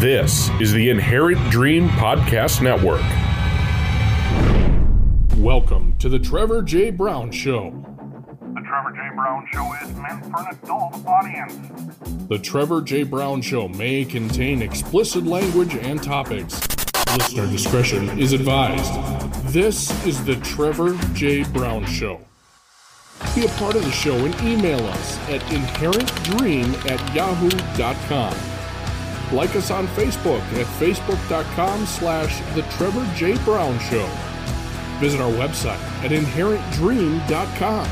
This is the Inherent Dream Podcast Network. Welcome to the Trevor J. Brown Show. The Trevor J. Brown Show is meant for an adult audience. The Trevor J. Brown Show may contain explicit language and topics. Listener discretion is advised. This is the Trevor J. Brown Show. Be a part of the show and email us at inherentdream at yahoo.com. Like us on Facebook at facebook.com slash the Trevor J. Brown Show. Visit our website at inherentdream.com.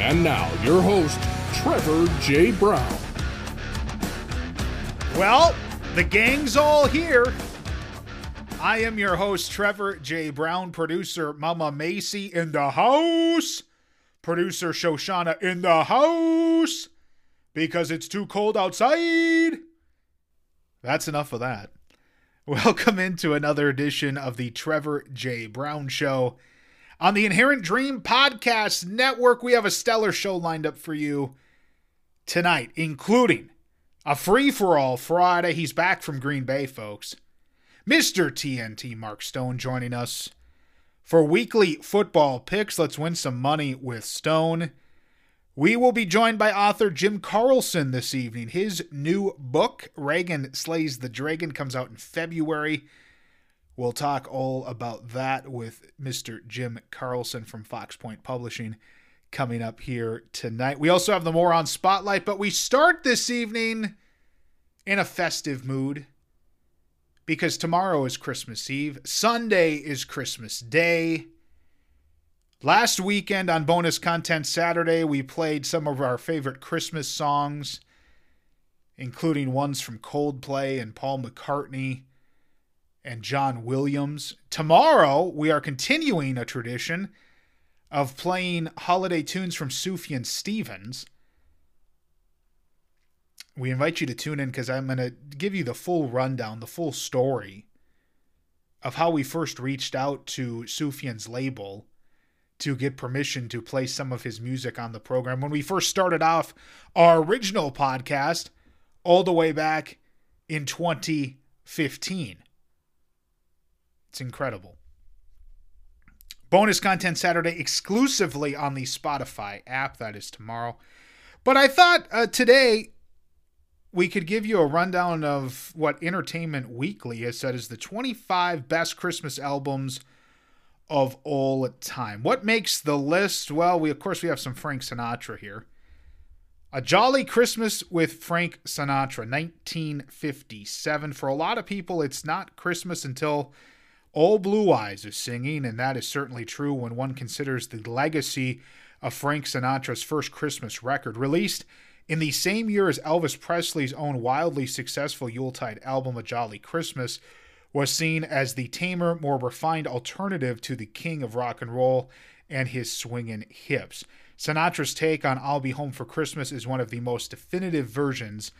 And now, your host, Trevor J. Brown. Well, the gang's all here. I am your host, Trevor J. Brown, producer Mama Macy in the house, producer Shoshana in the house, because it's too cold outside. That's enough of that. Welcome into another edition of the Trevor J. Brown Show. On the Inherent Dream Podcast Network, we have a stellar show lined up for you tonight, including a free for all Friday. He's back from Green Bay, folks. Mr. TNT Mark Stone joining us for weekly football picks. Let's win some money with Stone. We will be joined by author Jim Carlson this evening. His new book, Reagan Slays the Dragon, comes out in February. We'll talk all about that with Mr. Jim Carlson from Fox Point Publishing coming up here tonight. We also have the Moron Spotlight, but we start this evening in a festive mood because tomorrow is Christmas Eve, Sunday is Christmas Day. Last weekend on Bonus Content Saturday, we played some of our favorite Christmas songs, including ones from Coldplay and Paul McCartney and John Williams. Tomorrow, we are continuing a tradition of playing holiday tunes from Sufjan Stevens. We invite you to tune in because I'm going to give you the full rundown, the full story of how we first reached out to Sufjan's label to get permission to play some of his music on the program. When we first started off our original podcast, all the way back in 2015. It's incredible. Bonus content Saturday exclusively on the Spotify app. That is tomorrow. But I thought uh, today we could give you a rundown of what Entertainment Weekly has said is the 25 best Christmas albums of all time. What makes the list? Well, we of course we have some Frank Sinatra here. A Jolly Christmas with Frank Sinatra, 1957. For a lot of people, it's not Christmas until Ol' Blue Eyes is singing, and that is certainly true when one considers the legacy of Frank Sinatra's first Christmas record, released in the same year as Elvis Presley's own wildly successful Yuletide album, A Jolly Christmas, was seen as the tamer, more refined alternative to the king of rock and roll and his swinging hips. Sinatra's take on I'll Be Home for Christmas is one of the most definitive versions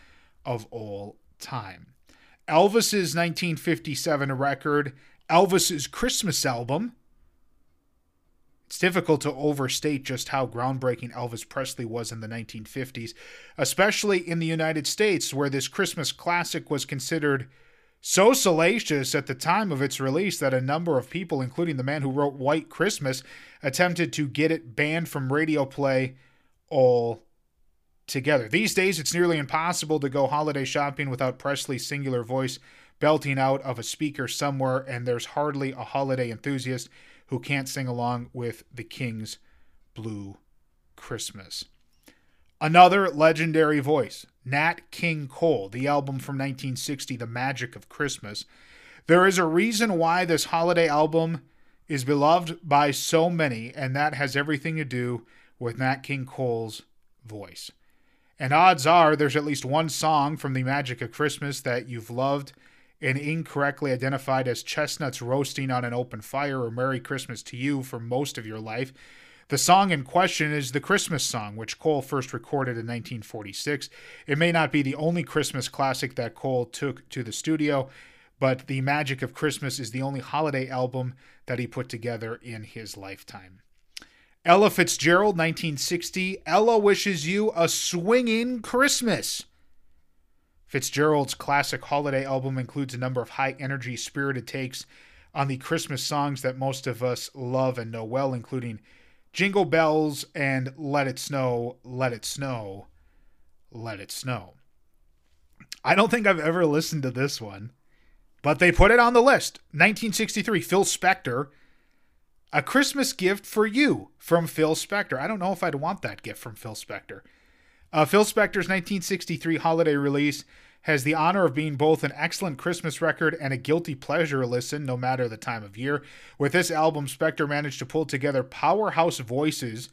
of all time. Elvis's 1957 record, Elvis's Christmas album, it's difficult to overstate just how groundbreaking Elvis Presley was in the 1950s, especially in the United States, where this Christmas classic was considered so salacious at the time of its release that a number of people, including the man who wrote White Christmas, attempted to get it banned from radio play all together. These days, it's nearly impossible to go holiday shopping without Presley's singular voice belting out of a speaker somewhere, and there's hardly a holiday enthusiast who can't sing along with the King's Blue Christmas. Another legendary voice, Nat King Cole, the album from 1960, The Magic of Christmas. There is a reason why this holiday album is beloved by so many, and that has everything to do with Nat King Cole's voice. And odds are there's at least one song from The Magic of Christmas that you've loved and incorrectly identified as chestnuts roasting on an open fire or Merry Christmas to you for most of your life. The song in question is the Christmas song, which Cole first recorded in 1946. It may not be the only Christmas classic that Cole took to the studio, but The Magic of Christmas is the only holiday album that he put together in his lifetime. Ella Fitzgerald, 1960. Ella wishes you a swinging Christmas. Fitzgerald's classic holiday album includes a number of high energy, spirited takes on the Christmas songs that most of us love and know well, including Jingle Bells and Let It Snow, Let It Snow, Let It Snow. I don't think I've ever listened to this one, but they put it on the list. 1963, Phil Spector. A Christmas gift for you from Phil Spector. I don't know if I'd want that gift from Phil Spector. Uh, Phil Spector's 1963 holiday release has the honor of being both an excellent Christmas record and a guilty pleasure listen, no matter the time of year. With this album, Spector managed to pull together powerhouse voices,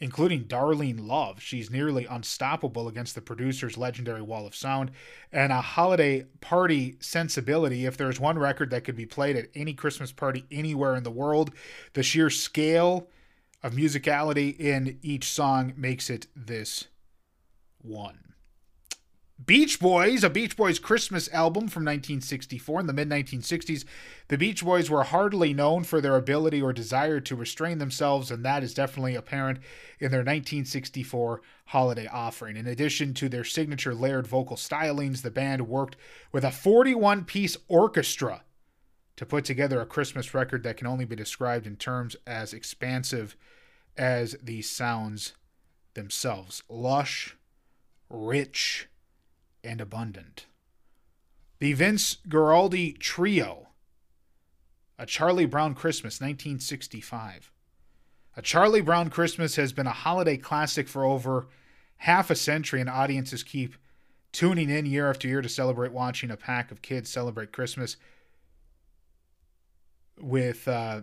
including Darlene Love. She's nearly unstoppable against the producer's legendary wall of sound, and a holiday party sensibility. If there's one record that could be played at any Christmas party anywhere in the world, the sheer scale of musicality in each song makes it this one. Beach Boys, a Beach Boys Christmas album from 1964 in the mid 1960s. The Beach Boys were hardly known for their ability or desire to restrain themselves, and that is definitely apparent in their 1964 holiday offering. In addition to their signature layered vocal stylings, the band worked with a 41 piece orchestra to put together a Christmas record that can only be described in terms as expansive as the sounds themselves lush, rich, and abundant. The Vince Guaraldi Trio, A Charlie Brown Christmas, 1965. A Charlie Brown Christmas has been a holiday classic for over half a century, and audiences keep tuning in year after year to celebrate watching a pack of kids celebrate Christmas with uh,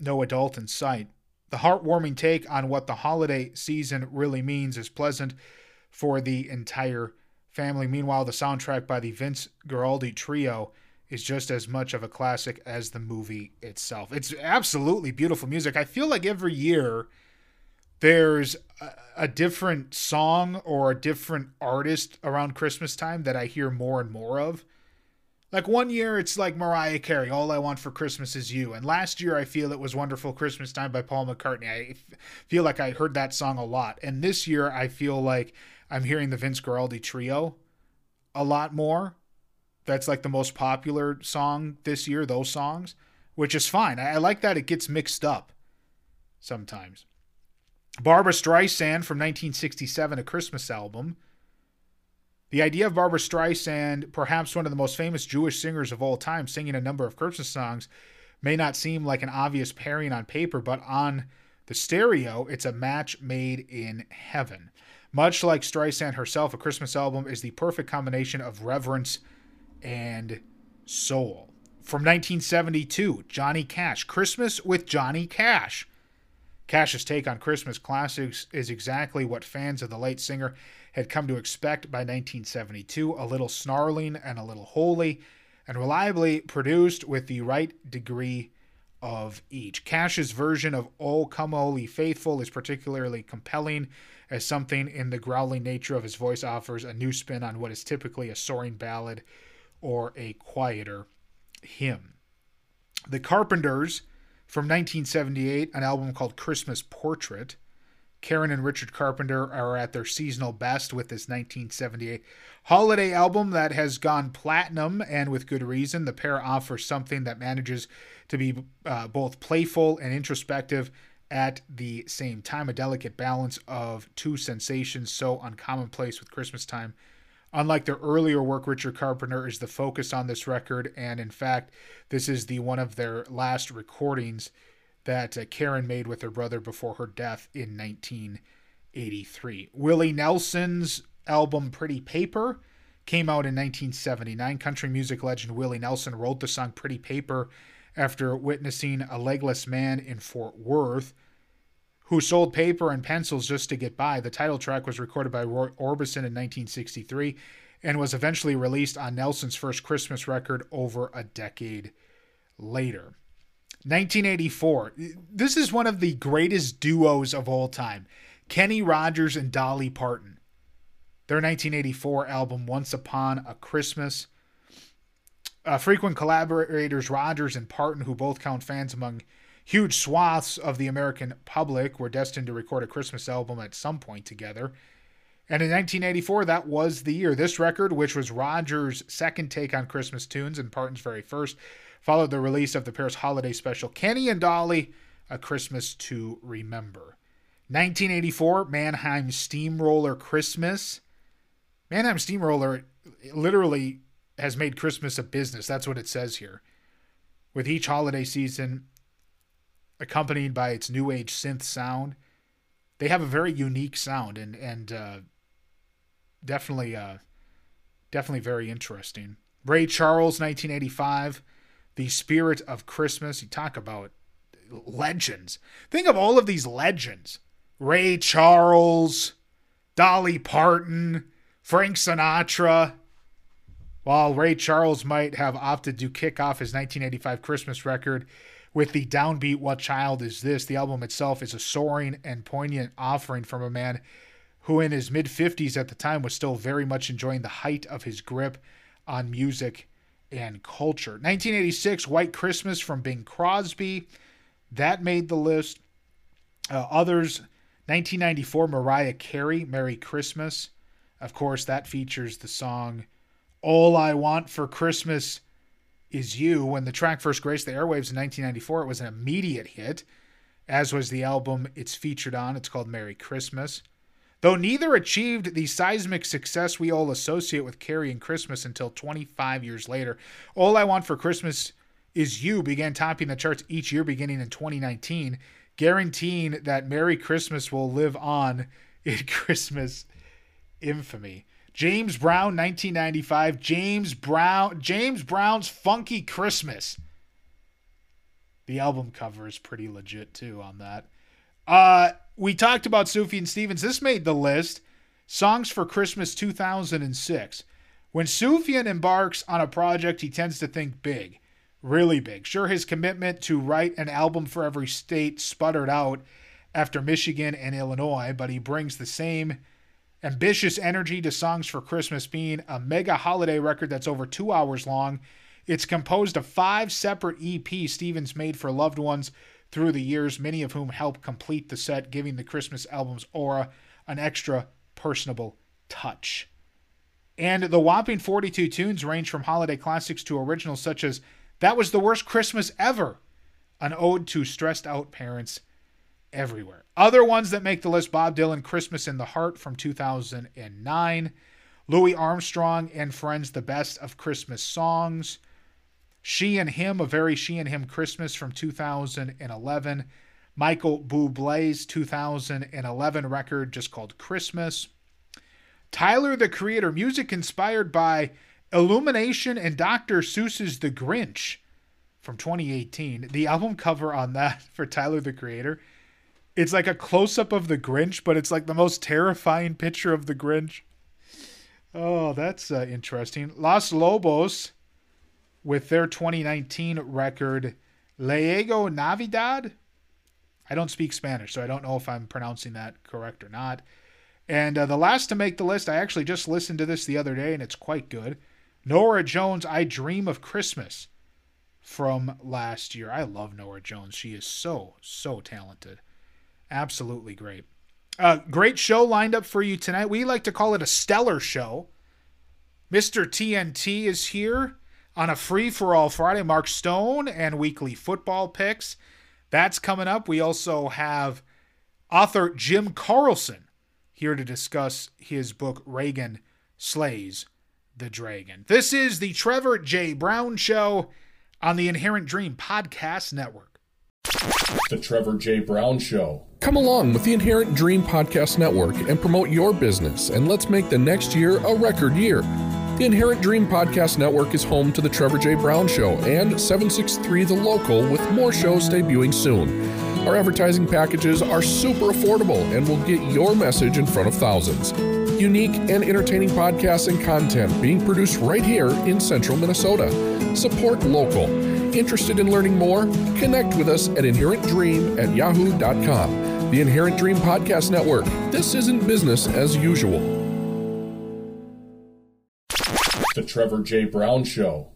no adult in sight. The heartwarming take on what the holiday season really means is pleasant for the entire family. Meanwhile, the soundtrack by the Vince Guaraldi Trio is just as much of a classic as the movie itself. It's absolutely beautiful music. I feel like every year there's a, a, different song or a different artist around Christmas time that I hear more and more of. Like one year it's like Mariah Carey, All I Want for Christmas Is You. And last year I feel it was Wonderful Christmas Time by Paul McCartney. I feel like I heard that song a lot. And this year I feel like I'm hearing the Vince Guaraldi Trio a lot more. That's like the most popular song this year, those songs, which is fine. I, I like that it gets mixed up sometimes. Barbra Streisand from 1967, a Christmas album. The idea of Barbra Streisand, perhaps one of the most famous Jewish singers of all time, singing a number of Christmas songs, may not seem like an obvious pairing on paper, but on the stereo, it's a match made in heaven. Much like Streisand herself, a Christmas album is the perfect combination of reverence and soul. From 1972, Johnny Cash, Christmas with Johnny Cash. Cash's take on Christmas classics is exactly what fans of the late singer had come to expect by 1972 a little snarling and a little holy, and reliably produced with the right degree of each. Cash's version of Oh Come All Ye Faithful is particularly compelling as something in the growling nature of his voice offers a new spin on what is typically a soaring ballad or a quieter hymn. The Carpenters from 1978, an album called Christmas Portrait. Karen and Richard Carpenter are at their seasonal best with this 1978 holiday album that has gone platinum, and with good reason. The pair offers something that manages to be uh, both playful and introspective at the same time, a delicate balance of two sensations so uncommonplace with Christmas time. Unlike their earlier work, Richard Carpenter is the focus on this record, and in fact, this is the one of their last recordings that uh, Karen made with her brother before her death in 1983. Willie Nelson's album Pretty Paper came out in 1979. Country music legend Willie Nelson wrote the song Pretty Paper after witnessing a legless man in Fort Worth who sold paper and pencils just to get by. The title track was recorded by Roy Orbison in 1963 and was eventually released on Nelson's first Christmas record over a decade later. 1984. This is one of the greatest duos of all time Kenny Rogers and Dolly Parton. Their 1984 album, Once Upon a Christmas, uh, frequent collaborators Rogers and Parton, who both count fans among huge swaths of the American public, were destined to record a Christmas album at some point together. And in 1984, that was the year. This record, which was Roger's second take on Christmas tunes and Parton's very first, followed the release of the pair's holiday special, Kenny and Dolly, A Christmas to Remember. 1984, Mannheim Steamroller Christmas. Mannheim Steamroller literally has made Christmas a business. That's what it says here. With each holiday season accompanied by its new age synth sound, they have a very unique sound and and uh, definitely uh, definitely very interesting. Ray Charles, 1985, The Spirit of Christmas. You talk about legends. Think of all of these legends. Ray Charles, Dolly Parton, Frank Sinatra. While Ray Charles might have opted to kick off his 1985 Christmas record with the downbeat What Child Is This, the album itself is a soaring and poignant offering from a man who, in his mid 50s at the time, was still very much enjoying the height of his grip on music and culture. 1986, White Christmas from Bing Crosby. That made the list. Uh, others, 1994, Mariah Carey, Merry Christmas. Of course, that features the song all I Want for Christmas Is You. When the track first graced the airwaves in 1994, it was an immediate hit, as was the album it's featured on. It's called Merry Christmas. Though neither achieved the seismic success we all associate with Carey and Christmas until 25 years later, All I Want for Christmas Is You began topping the charts each year beginning in 2019, guaranteeing that Merry Christmas will live on in Christmas infamy. James Brown, 1995. James Brown, James Brown's Funky Christmas. The album cover is pretty legit too on that. Uh, we talked about Sufjan Stevens. This made the list. Songs for Christmas 2006. When Sufjan embarks on a project, he tends to think big, really big. Sure, his commitment to write an album for every state sputtered out after Michigan and Illinois, but he brings the same ambitious energy to Songs for Christmas, being a mega holiday record that's over two hours long. It's composed of five separate EPs Stevens made for loved ones through the years, many of whom helped complete the set, giving the Christmas album's aura an extra personable touch. And the whopping 42 tunes range from holiday classics to originals such as That Was the Worst Christmas Ever, an ode to stressed out parents everywhere. Other ones that make the list Bob Dylan, Christmas in the Heart from 2009, Louis Armstrong and Friends, The Best of Christmas Songs, She and Him, A Very She and Him Christmas from 2011, Michael Bublé's 2011 record just called Christmas, Tyler the Creator, music inspired by Illumination and Dr. Seuss's The Grinch from 2018. The album cover on that for Tyler the Creator it's like a close up of the Grinch, but it's like the most terrifying picture of the Grinch. Oh, that's uh, interesting. Los Lobos, with their 2019 record, Llegó Navidad. I don't speak Spanish, so I don't know if I'm pronouncing that correct or not. And uh, the last to make the list, I actually just listened to this the other day, and it's quite good. Norah Jones, I Dream of Christmas from last year. I love Norah Jones. She is so, so talented. Absolutely great. Uh, great show lined up for you tonight. We like to call it a stellar show. Mr. TNT is here on a free for all Friday. Mark Stone and weekly football picks. That's coming up. We also have author Jim Carlson here to discuss his book, Reagan Slays the Dragon. This is the Trevor J. Brown Show on the Inherent Dream Podcast Network. The Trevor J. Brown Show. Come along with the Inherent Dream Podcast Network and promote your business, and let's make the next year a record year. The Inherent Dream Podcast Network is home to The Trevor J. Brown Show and 763 The Local, with more shows debuting soon. Our advertising packages are super affordable and will get your message in front of thousands. Unique and entertaining podcasts and content being produced right here in central Minnesota. Support local. Interested in learning more? Connect with us at inherentdream at yahoo.com. The Inherent Dream Podcast Network. This isn't business as usual. The Trevor J. Brown Show.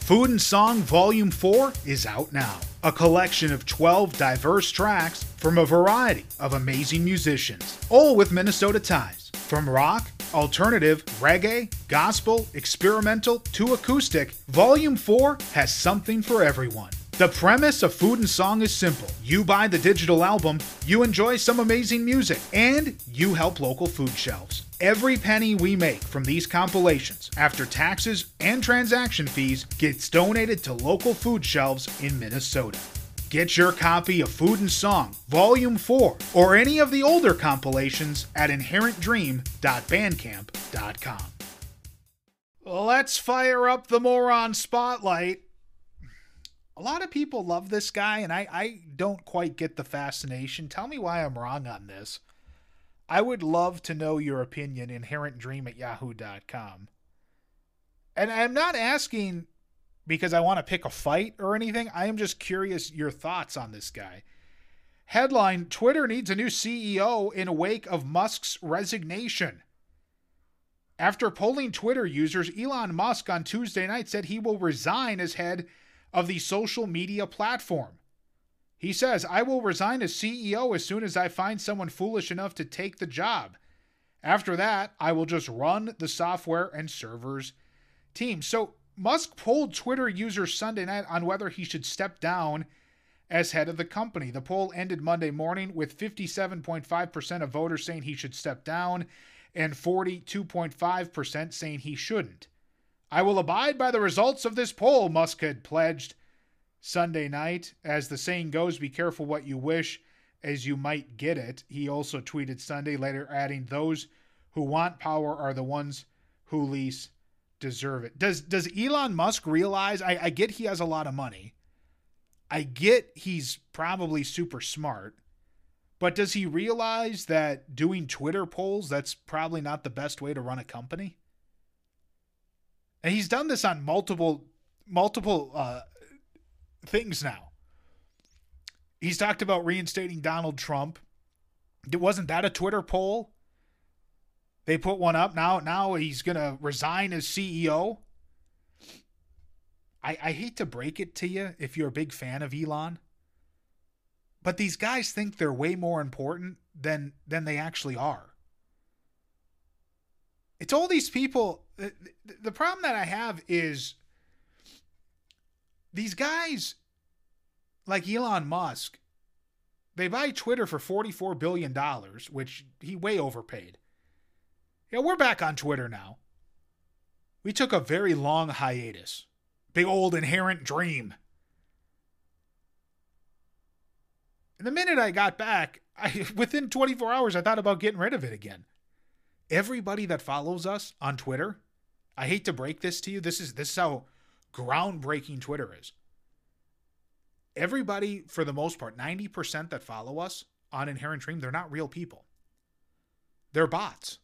Food and Song Volume 4 is out now. A collection of 12 diverse tracks from a variety of amazing musicians, all with Minnesota ties. From rock, alternative, reggae, gospel, experimental to acoustic, Volume 4 has something for everyone. The premise of Food and Song is simple. You buy the digital album, you enjoy some amazing music, and you help local food shelves. Every penny we make from these compilations, after taxes and transaction fees, gets donated to local food shelves in Minnesota. Get your copy of Food and Song, Volume 4, or any of the older compilations at inherentdream.bandcamp.com. Let's fire up the moron spotlight. A lot of people love this guy, and I, I don't quite get the fascination. Tell me why I'm wrong on this. I would love to know your opinion, inherentdream at yahoo.com. And I'm not asking because I want to pick a fight or anything. I am just curious your thoughts on this guy. Headline Twitter needs a new CEO in wake of Musk's resignation. After polling Twitter users, Elon Musk on Tuesday night said he will resign as head of the social media platform. He says, I will resign as CEO as soon as I find someone foolish enough to take the job. After that, I will just run the software and servers team. So Musk polled Twitter users Sunday night on whether he should step down as head of the company. The poll ended Monday morning with 57.5% of voters saying he should step down and 42.5% saying he shouldn't. I will abide by the results of this poll, Musk had pledged Sunday night. As the saying goes, be careful what you wish, as you might get it. He also tweeted Sunday, later adding, Those who want power are the ones who least deserve it. Does does Elon Musk realize I, I get he has a lot of money. I get he's probably super smart. But does he realize that doing Twitter polls, that's probably not the best way to run a company? And he's done this on multiple multiple uh, things now. He's talked about reinstating Donald Trump. It Wasn't that a Twitter poll? They put one up now. Now he's gonna resign as CEO. I, I hate to break it to you if you're a big fan of Elon, but these guys think they're way more important than than they actually are. It's all these people. Uh, the, the problem that I have is these guys like Elon Musk, they buy Twitter for $44 billion, which he way overpaid. Yeah, we're back on Twitter now. We took a very long hiatus. Big old inherent dream. And the minute I got back, I, within 24 hours, I thought about getting rid of it again everybody that follows us on Twitter, I hate to break this to you. This is this is how groundbreaking Twitter is. Everybody, for the most part, 90% that follow us on Inherent Dream, they're not real people. They're bots.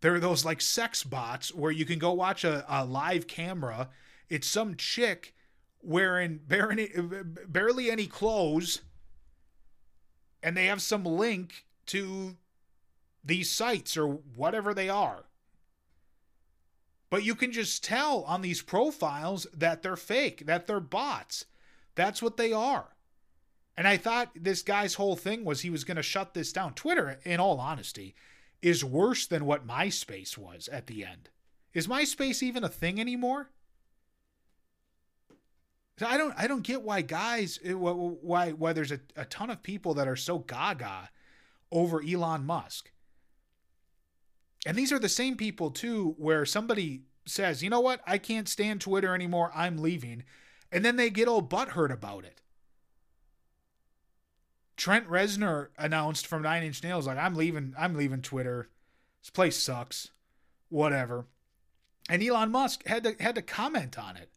They're those like sex bots where you can go watch a, a live camera. It's some chick wearing barely, barely any clothes, and they have some link to these sites or whatever they are. But you can just tell on these profiles that they're fake, that they're bots. That's what they are. And I thought this guy's whole thing was he was going to shut this down. Twitter, in all honesty, is worse than what MySpace was at the end. Is MySpace even a thing anymore? I don't I don't get why guys eh, why why there's a, a ton of people that are so gaga over Elon Musk. And these are the same people, too, where somebody says, you know what, I can't stand Twitter anymore, I'm leaving. And then they get all butthurt about it. Trent Reznor announced from Nine Inch Nails, like, I'm leaving, I'm leaving Twitter. This place sucks. Whatever. And Elon Musk had to had to comment on it.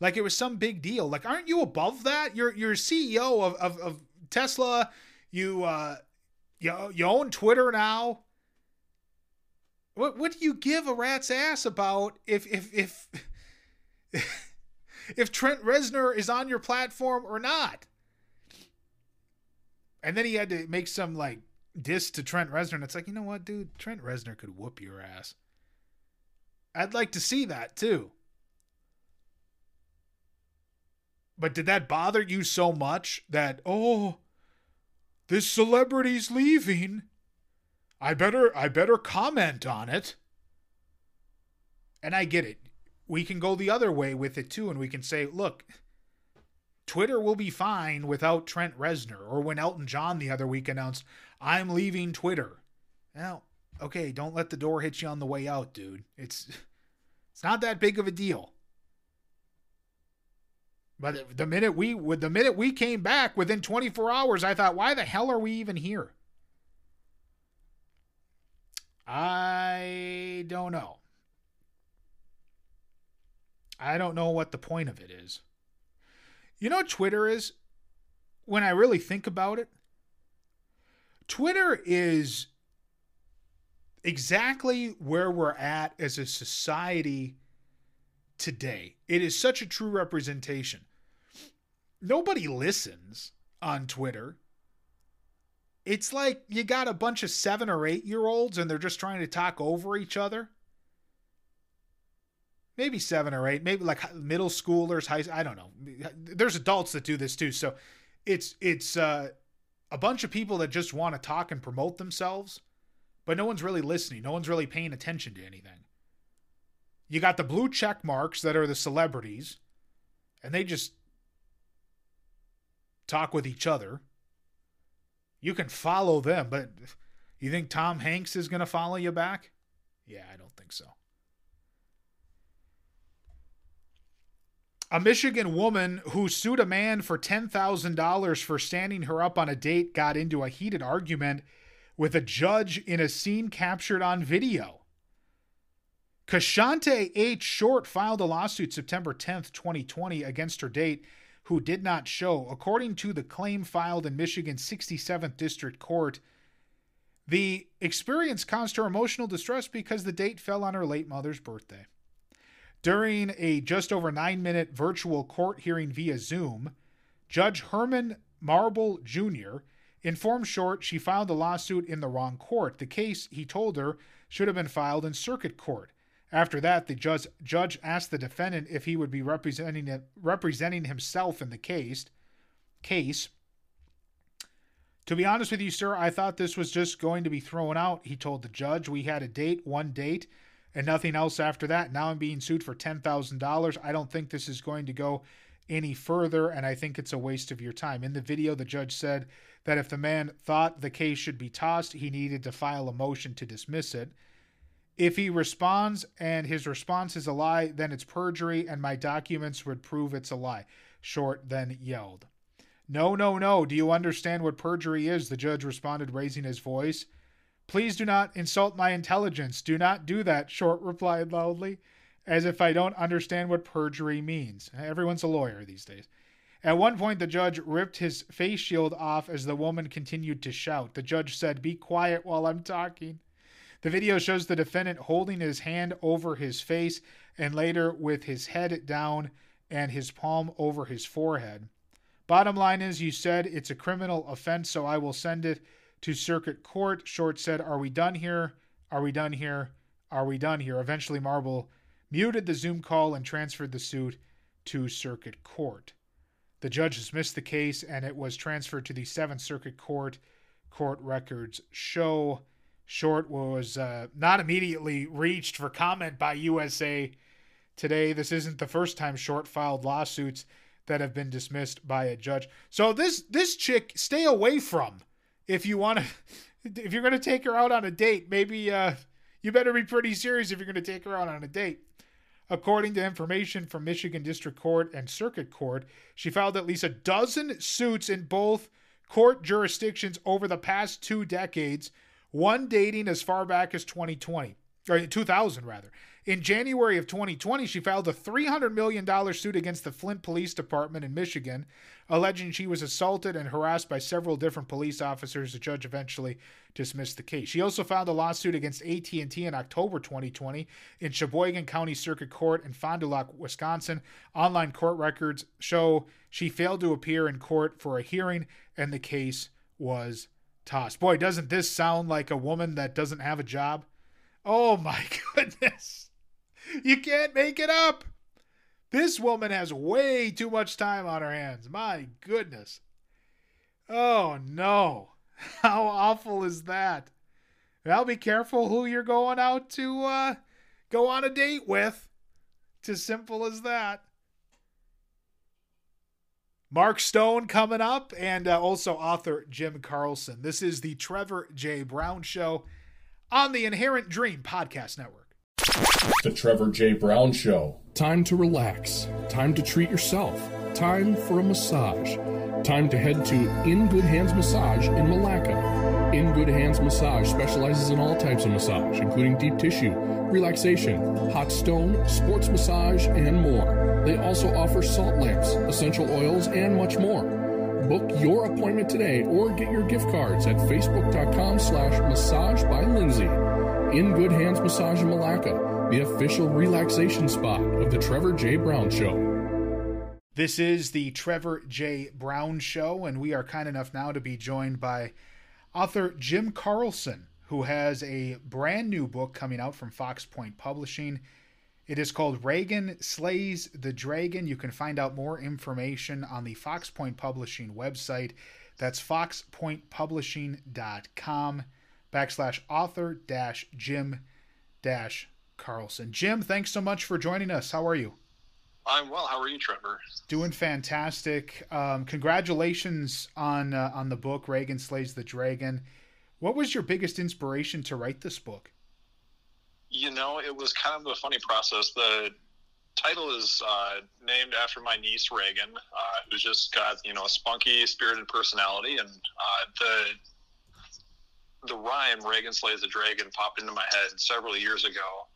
Like it was some big deal. Like, aren't you above that? You're you're CEO of, of, of Tesla. You uh you, you own Twitter now. What what do you give a rat's ass about if if if if Trent Reznor is on your platform or not? And then he had to make some like diss to Trent Reznor, and it's like, you know what, dude? Trent Reznor could whoop your ass. I'd like to see that too. But did that bother you so much that, oh, this celebrity's leaving? I better I better comment on it. And I get it. We can go the other way with it too, and we can say, look, Twitter will be fine without Trent Reznor, or when Elton John the other week announced, I'm leaving Twitter. Now, okay, don't let the door hit you on the way out, dude. It's it's not that big of a deal. But the minute we the minute we came back within 24 hours, I thought, why the hell are we even here? I don't know. I don't know what the point of it is. You know Twitter is? When I really think about it, Twitter is exactly where we're at as a society today. It is such a true representation. Nobody listens on Twitter. It's like you got a bunch of seven or eight year olds and they're just trying to talk over each other. Maybe seven or eight, maybe like middle schoolers, high. I don't know. There's adults that do this too. So it's it's uh, a bunch of people that just want to talk and promote themselves, but no one's really listening. No one's really paying attention to anything. You got the blue check marks that are the celebrities, and they just talk with each other. You can follow them, but you think Tom Hanks is going to follow you back? Yeah, I don't think so. A Michigan woman who sued a man for $10,000 for standing her up on a date got into a heated argument with a judge in a scene captured on video. Kashante H. Short filed a lawsuit September 10th, 2020, against her date, who did not show. According to the claim filed in Michigan's 67th District Court, the experience caused her emotional distress because the date fell on her late mother's birthday. During a just over nine minute virtual court hearing via Zoom, Judge Herman Marable Jr. informed Short she filed the lawsuit in the wrong court. The case, he told her, should have been filed in circuit court. After that, the judge, judge asked the defendant if he would be representing representing himself in the case. Case. To be honest with you, sir, I thought this was just going to be thrown out. He told the judge, "We had a date, one date, and nothing else after that. Now I'm being sued for ten thousand dollars. I don't think this is going to go any further, and I think it's a waste of your time." In the video, the judge said that if the man thought the case should be tossed, he needed to file a motion to dismiss it. If he responds and his response is a lie, then it's perjury and my documents would prove it's a lie. Short then yelled. No, no, no. Do you understand what perjury is? The judge responded, raising his voice. Please do not insult my intelligence. Do not do that, Short replied loudly, as if I don't understand what perjury means. Everyone's a lawyer these days. At one point, the judge ripped his face shield off as the woman continued to shout. The judge said, Be quiet while I'm talking. The video shows the defendant holding his hand over his face and later with his head down and his palm over his forehead. Bottom line is, you said it's a criminal offense, so I will send it to circuit court. Short said, Are we done here? Are we done here? Are we done here? Eventually, Marable muted the Zoom call and transferred the suit to circuit court. The judge dismissed the case and it was transferred to the Seventh Circuit Court. Court records show Short was uh, not immediately reached for comment by USA Today. This isn't the first time Short filed lawsuits that have been dismissed by a judge. So this this chick, stay away from if you want to. If you're going to take her out on a date, maybe uh, you better be pretty serious if you're going to take her out on a date. According to information from Michigan District Court and Circuit Court, she filed at least a dozen suits in both court jurisdictions over the past two decades one dating as far back as 2020 or 2000 rather. In January of 2020, she filed a $300 million suit against the Flint Police Department in Michigan, alleging she was assaulted and harassed by several different police officers. The judge eventually dismissed the case. She also filed a lawsuit against AT&T in October 2020 in Sheboygan County Circuit Court in Fond du Lac, Wisconsin. Online court records show she failed to appear in court for a hearing and the case was Boy, doesn't this sound like a woman that doesn't have a job? Oh my goodness. You can't make it up. This woman has way too much time on her hands. My goodness. Oh no. How awful is that? Well, be careful who you're going out to uh, go on a date with. It's as simple as that. Mark Stone coming up, and uh, also author Jim Carlson. This is the Trevor J. Brown Show on the Inherent Dream Podcast Network. The Trevor J. Brown Show. Time to relax. Time to treat yourself. Time for a massage. Time to head to In Good Hands Massage in Milaca. In Good Hands Massage specializes in all types of massage, including deep tissue, relaxation, hot stone, sports massage, and more. They also offer salt lamps, essential oils, and much more. Book your appointment today or get your gift cards at facebook.com slash massage by Lindsay. In Good Hands Massage in Milaca, the official relaxation spot of the Trevor J. Brown Show. This is the Trevor J. Brown Show, and we are kind enough now to be joined by author Jim Carlson, who has a brand new book coming out from Fox Point Publishing. It is called Reagan Slays the Dragon. You can find out more information on the Fox Point Publishing website. That's foxpointpublishing.com backslash author dash Jim dash Carlson. Jim, thanks so much for joining us. How are you? I'm well. How are you, Trevor? Doing fantastic. Um, congratulations on uh, on the book Reagan Slays the Dragon. What was your biggest inspiration to write this book? You know, it was kind of a funny process. The title is uh, named after my niece Reagan, uh, who's just got you know a spunky, spirited personality, and uh, the the rhyme "Reagan slays the dragon" popped into my head several years ago,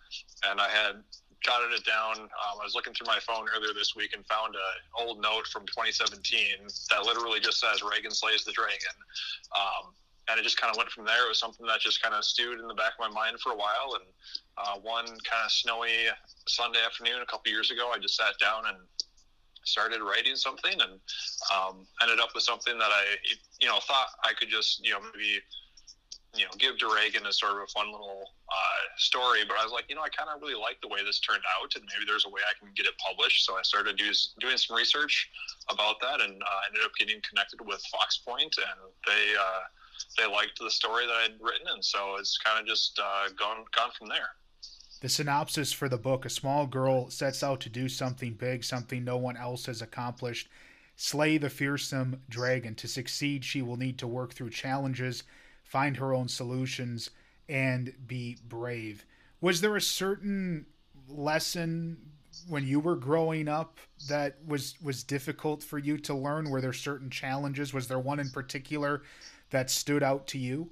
and I had jotted it down. Um, I was looking through my phone earlier this week and found an old note from 2017 that literally just says "Reagan slays the dragon." Um, and it just kind of went from there. It was something that just kind of stewed in the back of my mind for a while. And uh, one kind of snowy Sunday afternoon a couple years ago, I just sat down and started writing something, and um, ended up with something that I, you know, thought I could just, you know, maybe, you know, give to Reagan sort of a fun little uh, story. But I was like, you know, I kind of really like the way this turned out, and maybe there's a way I can get it published. So I started do, doing some research about that, and uh, ended up getting connected with Fox Point, and they. Uh, they liked the story that I'd written, and so it's kind of just uh, gone gone from there. The synopsis for the book: A small girl sets out to do something big, something no one else has accomplished. Slay the fearsome dragon. To succeed, she will need to work through challenges, find her own solutions, and be brave. Was there a certain lesson when you were growing up that was was difficult for you to learn? Were there certain challenges? Was there one in particular that stood out to you?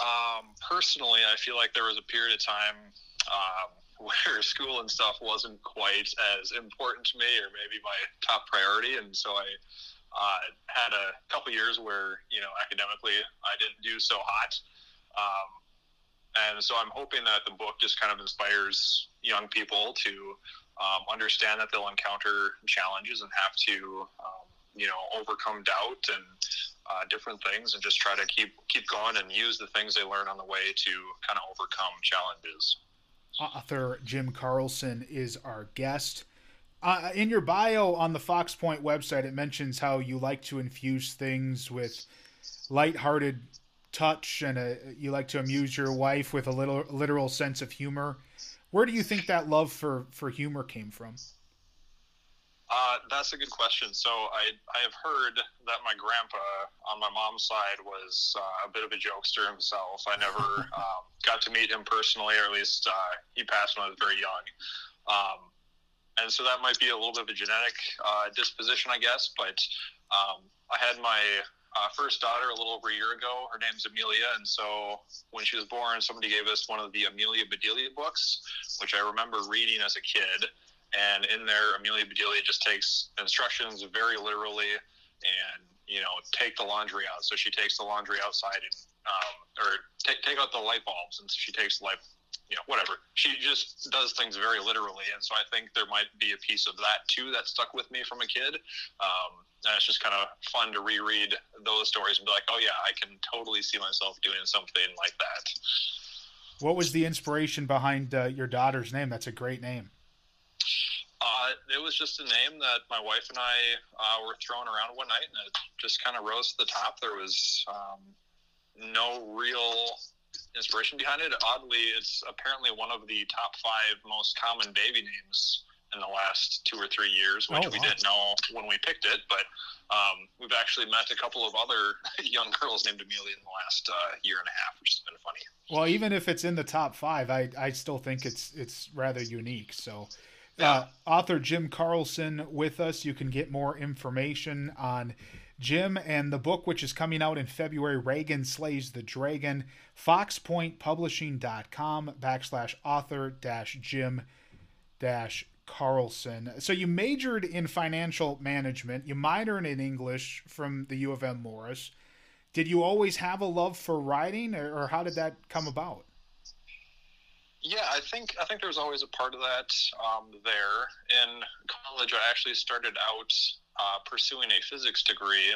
Um, personally, I feel like there was a period of time um, where school and stuff wasn't quite as important to me, or maybe my top priority, and so I uh, had a couple years where you know academically I didn't do so hot. Um, and so I'm hoping that the book just kind of inspires young people to um, understand that they'll encounter challenges and have to um, you know overcome doubt and uh, different things and just try to keep keep going and use the things they learn on the way to kind of overcome challenges author jim carlson is our guest uh, in your bio on the fox point website it mentions how you like to infuse things with lighthearted touch and a, you like to amuse your wife with a little literal sense of humor where do you think that love for for humor came from uh, that's a good question. So I I have heard that my grandpa on my mom's side was uh, a bit of a jokester himself. I never um, got to meet him personally, or at least uh, he passed when I was very young. Um, and so that might be a little bit of a genetic uh, disposition, I guess. But um, I had my uh, first daughter a little over a year ago. Her name's Amelia, and so when she was born, somebody gave us one of the Amelia Bedelia books, which I remember reading as a kid and in there, Amelia Bedelia just takes instructions very literally, and you know, take the laundry out. So she takes the laundry outside and um, or take take out the light bulbs, and she takes light, you know, whatever. She just does things very literally, and so I think there might be a piece of that too that stuck with me from a kid. Um, and it's just kind of fun to reread those stories and be like, oh yeah, I can totally see myself doing something like that. What was the inspiration behind uh, your daughter's name? That's a great name. it was just a name that my wife and I uh, were throwing around one night, and it just kind of rose to the top. There was um, no real inspiration behind it. Oddly, it's apparently one of the top five most common baby names in the last two or three years, which Oh, we didn't know when we picked it. But um, we've actually met a couple of other young girls named Amelia in the last uh, year and a half, which has been funny. Well, even if it's in the top five, I, I still think it's it's rather unique. So, uh, author Jim Carlson with us. You can get more information on Jim and the book, which is coming out in February. Reagan slays the dragon. FoxPointPublishing.com backslash author dash Jim dash Carlson. So you majored in financial management. You minored in English from the U of M Morris. Did you always have a love for writing, or, or how did that come about? Yeah, I think I think there's always a part of that um, there. In college, I actually started out uh, pursuing a physics degree,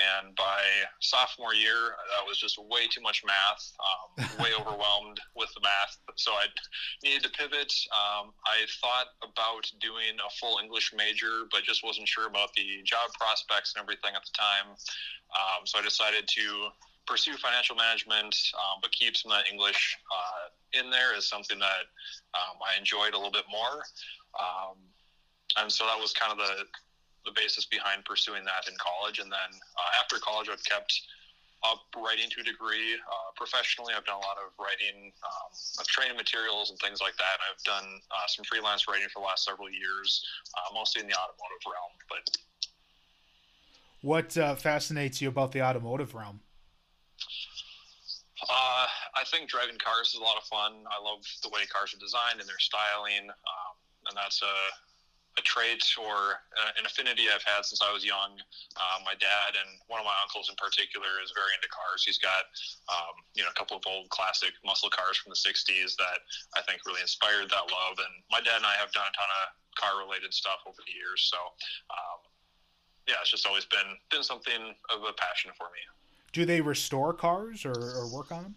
and by sophomore year, that was just way too much math. Um, way overwhelmed with the math, so I needed to pivot. Um, I thought about doing a full English major, but just wasn't sure about the job prospects and everything at the time. Um, so I decided to pursue financial management, um, but keep some of that English uh, in there is something that um, I enjoyed a little bit more. Um, and so that was kind of the, the basis behind pursuing that in college. And then uh, after college, I've kept up writing to a degree. Uh, professionally, I've done a lot of writing um, of training materials and things like that. I've done uh, some freelance writing for the last several years, uh, mostly in the automotive realm. But What uh, fascinates you about the automotive realm? I think driving cars is a lot of fun. I love the way cars are designed and their styling, um, and that's a, a trait or uh, an affinity I've had since I was young. Uh, my dad and one of my uncles in particular is very into cars. He's got um, you know a couple of old classic muscle cars from the '60s that I think really inspired that love. And my dad and I have done a ton of car-related stuff over the years, so. Um, yeah, it's just always been been something of a passion for me. Do they restore cars or, or work on them?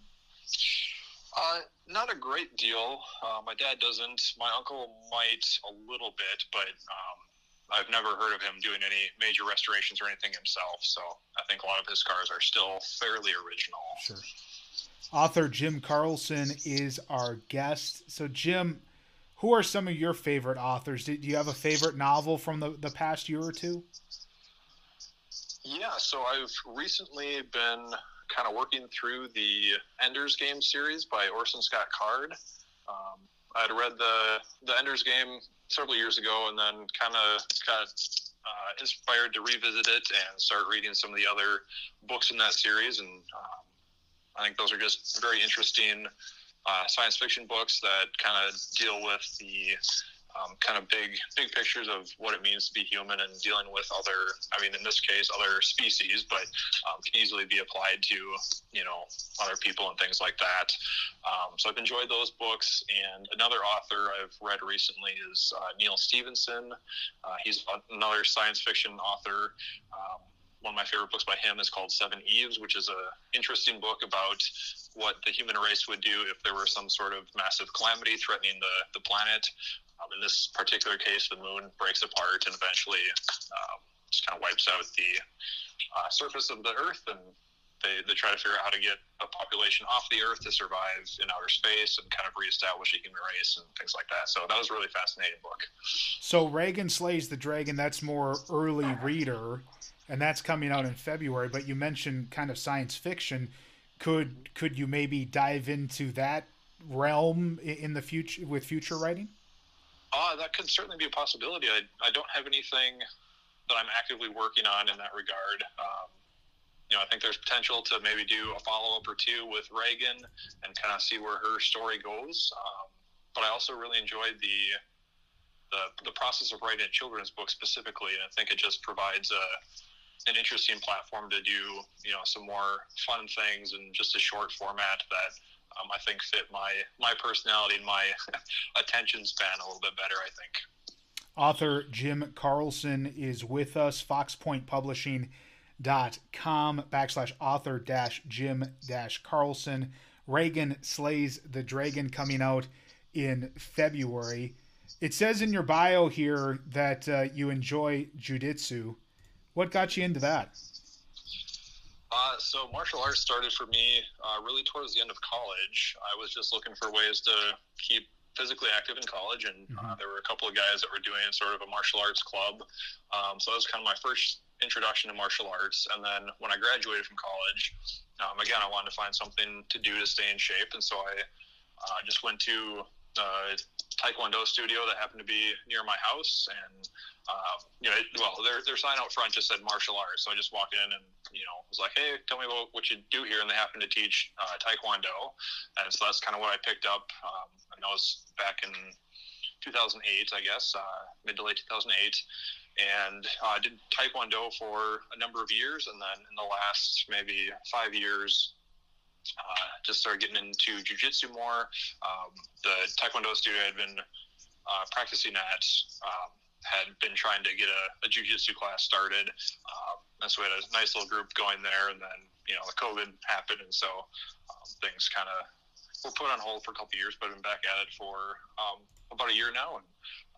Uh, not a great deal. Uh, my dad doesn't. My uncle might a little bit, but um, I've never heard of him doing any major restorations or anything himself. So I think a lot of his cars are still fairly original. Sure. Author Jim Carlson is our guest. So, Jim, who are some of your favorite authors? Do you have a favorite novel from the, the past year or two? Yeah, so I've recently been kind of working through the Ender's Game series by Orson Scott Card. Um, I had read the the Ender's Game several years ago, and then kind of got uh, inspired to revisit it and start reading some of the other books in that series. And um, I think those are just very interesting uh, science fiction books that kind of deal with the um, kind of big big pictures of what it means to be human and dealing with other i mean in this case other species but um, can easily be applied to you know other people and things like that. Um, so i've enjoyed those books. And another author i've read recently is uh, Neal Stephenson. Uh, he's another science fiction author. Um, one of my favorite books by him is called Seveneves, which is a interesting book about what the human race would do if there were some sort of massive calamity threatening the, the planet. Um, in this particular case, the moon breaks apart and eventually um, just kind of wipes out the uh, surface of the Earth, and they, they try to figure out how to get a population off the Earth to survive in outer space and kind of reestablish a human race and things like that. So that was a really fascinating book. So, Reagan Slays the Dragon, that's more early reader, and that's coming out in February. But you mentioned kind of science fiction. Could could you maybe dive into that realm in the future with future writing? Uh, that could certainly be a possibility. I, I don't have anything that I'm actively working on in that regard. Um, you know, I think there's potential to maybe do a follow up or two with Reagan and kind of see where her story goes. Um, but I also really enjoyed the, the the process of writing a children's book specifically, and I think it just provides a an interesting platform to do you know some more fun things in just a short format that um, I think fit my my personality and my attention span a little bit better. I think. Author Jim Carlson is with us. FoxPointPublishing.com backslash author dash Jim dash Carlson. Reagan Slays the Dragon coming out in February. It says in your bio here that uh, you enjoy jujitsu. What got you into that? Uh, so martial arts started for me uh, really towards the end of college. I was just looking for ways to keep physically active in college, and uh, there were a couple of guys that were doing sort of a martial arts club. Um, so that was kind of my first introduction to martial arts. And then when I graduated from college, um, again, I wanted to find something to do to stay in shape, and so I uh, just went to a Taekwondo studio that happened to be near my house, and uh, you know, well, their their sign out front just said martial arts, so I just walked in and you know was like, hey, tell me about what you do here, and they happened to teach uh, Taekwondo, and so that's kind of what I picked up. Um, and that was back in 2008, I guess, uh, mid to late 2008 and I uh, did Taekwondo for a number of years, and then in the last maybe five years, uh, just started getting into jujitsu more. Um, the Taekwondo studio I had been uh, practicing at um, had been trying to get a, a jujitsu class started, um, and so we had a nice little group going there. And then you know the COVID happened, and so um, things kind of were put on hold for a couple of years. But I've been back at it for um, about a year now, and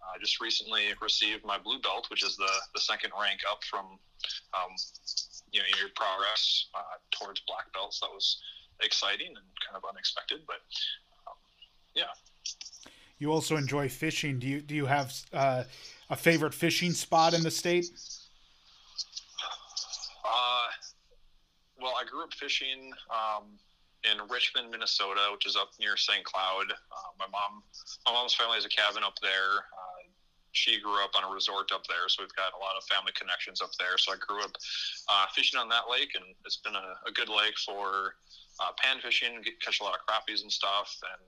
I uh, just recently received my blue belt, which is the, the second rank up from um, you know your progress uh, towards black belts. That was exciting and kind of unexpected, but um, yeah. You also enjoy fishing. Do you do you have uh, a favorite fishing spot in the state? Uh, well, I grew up fishing um, in Richmond, Minnesota, which is up near St. Cloud. Uh, my mom, my mom's family has a cabin up there. Uh, she grew up on a resort up there, so we've got a lot of family connections up there. So I grew up uh, fishing on that lake, and it's been a, a good lake for uh, pan fishing, get, catch a lot of crappies and stuff. And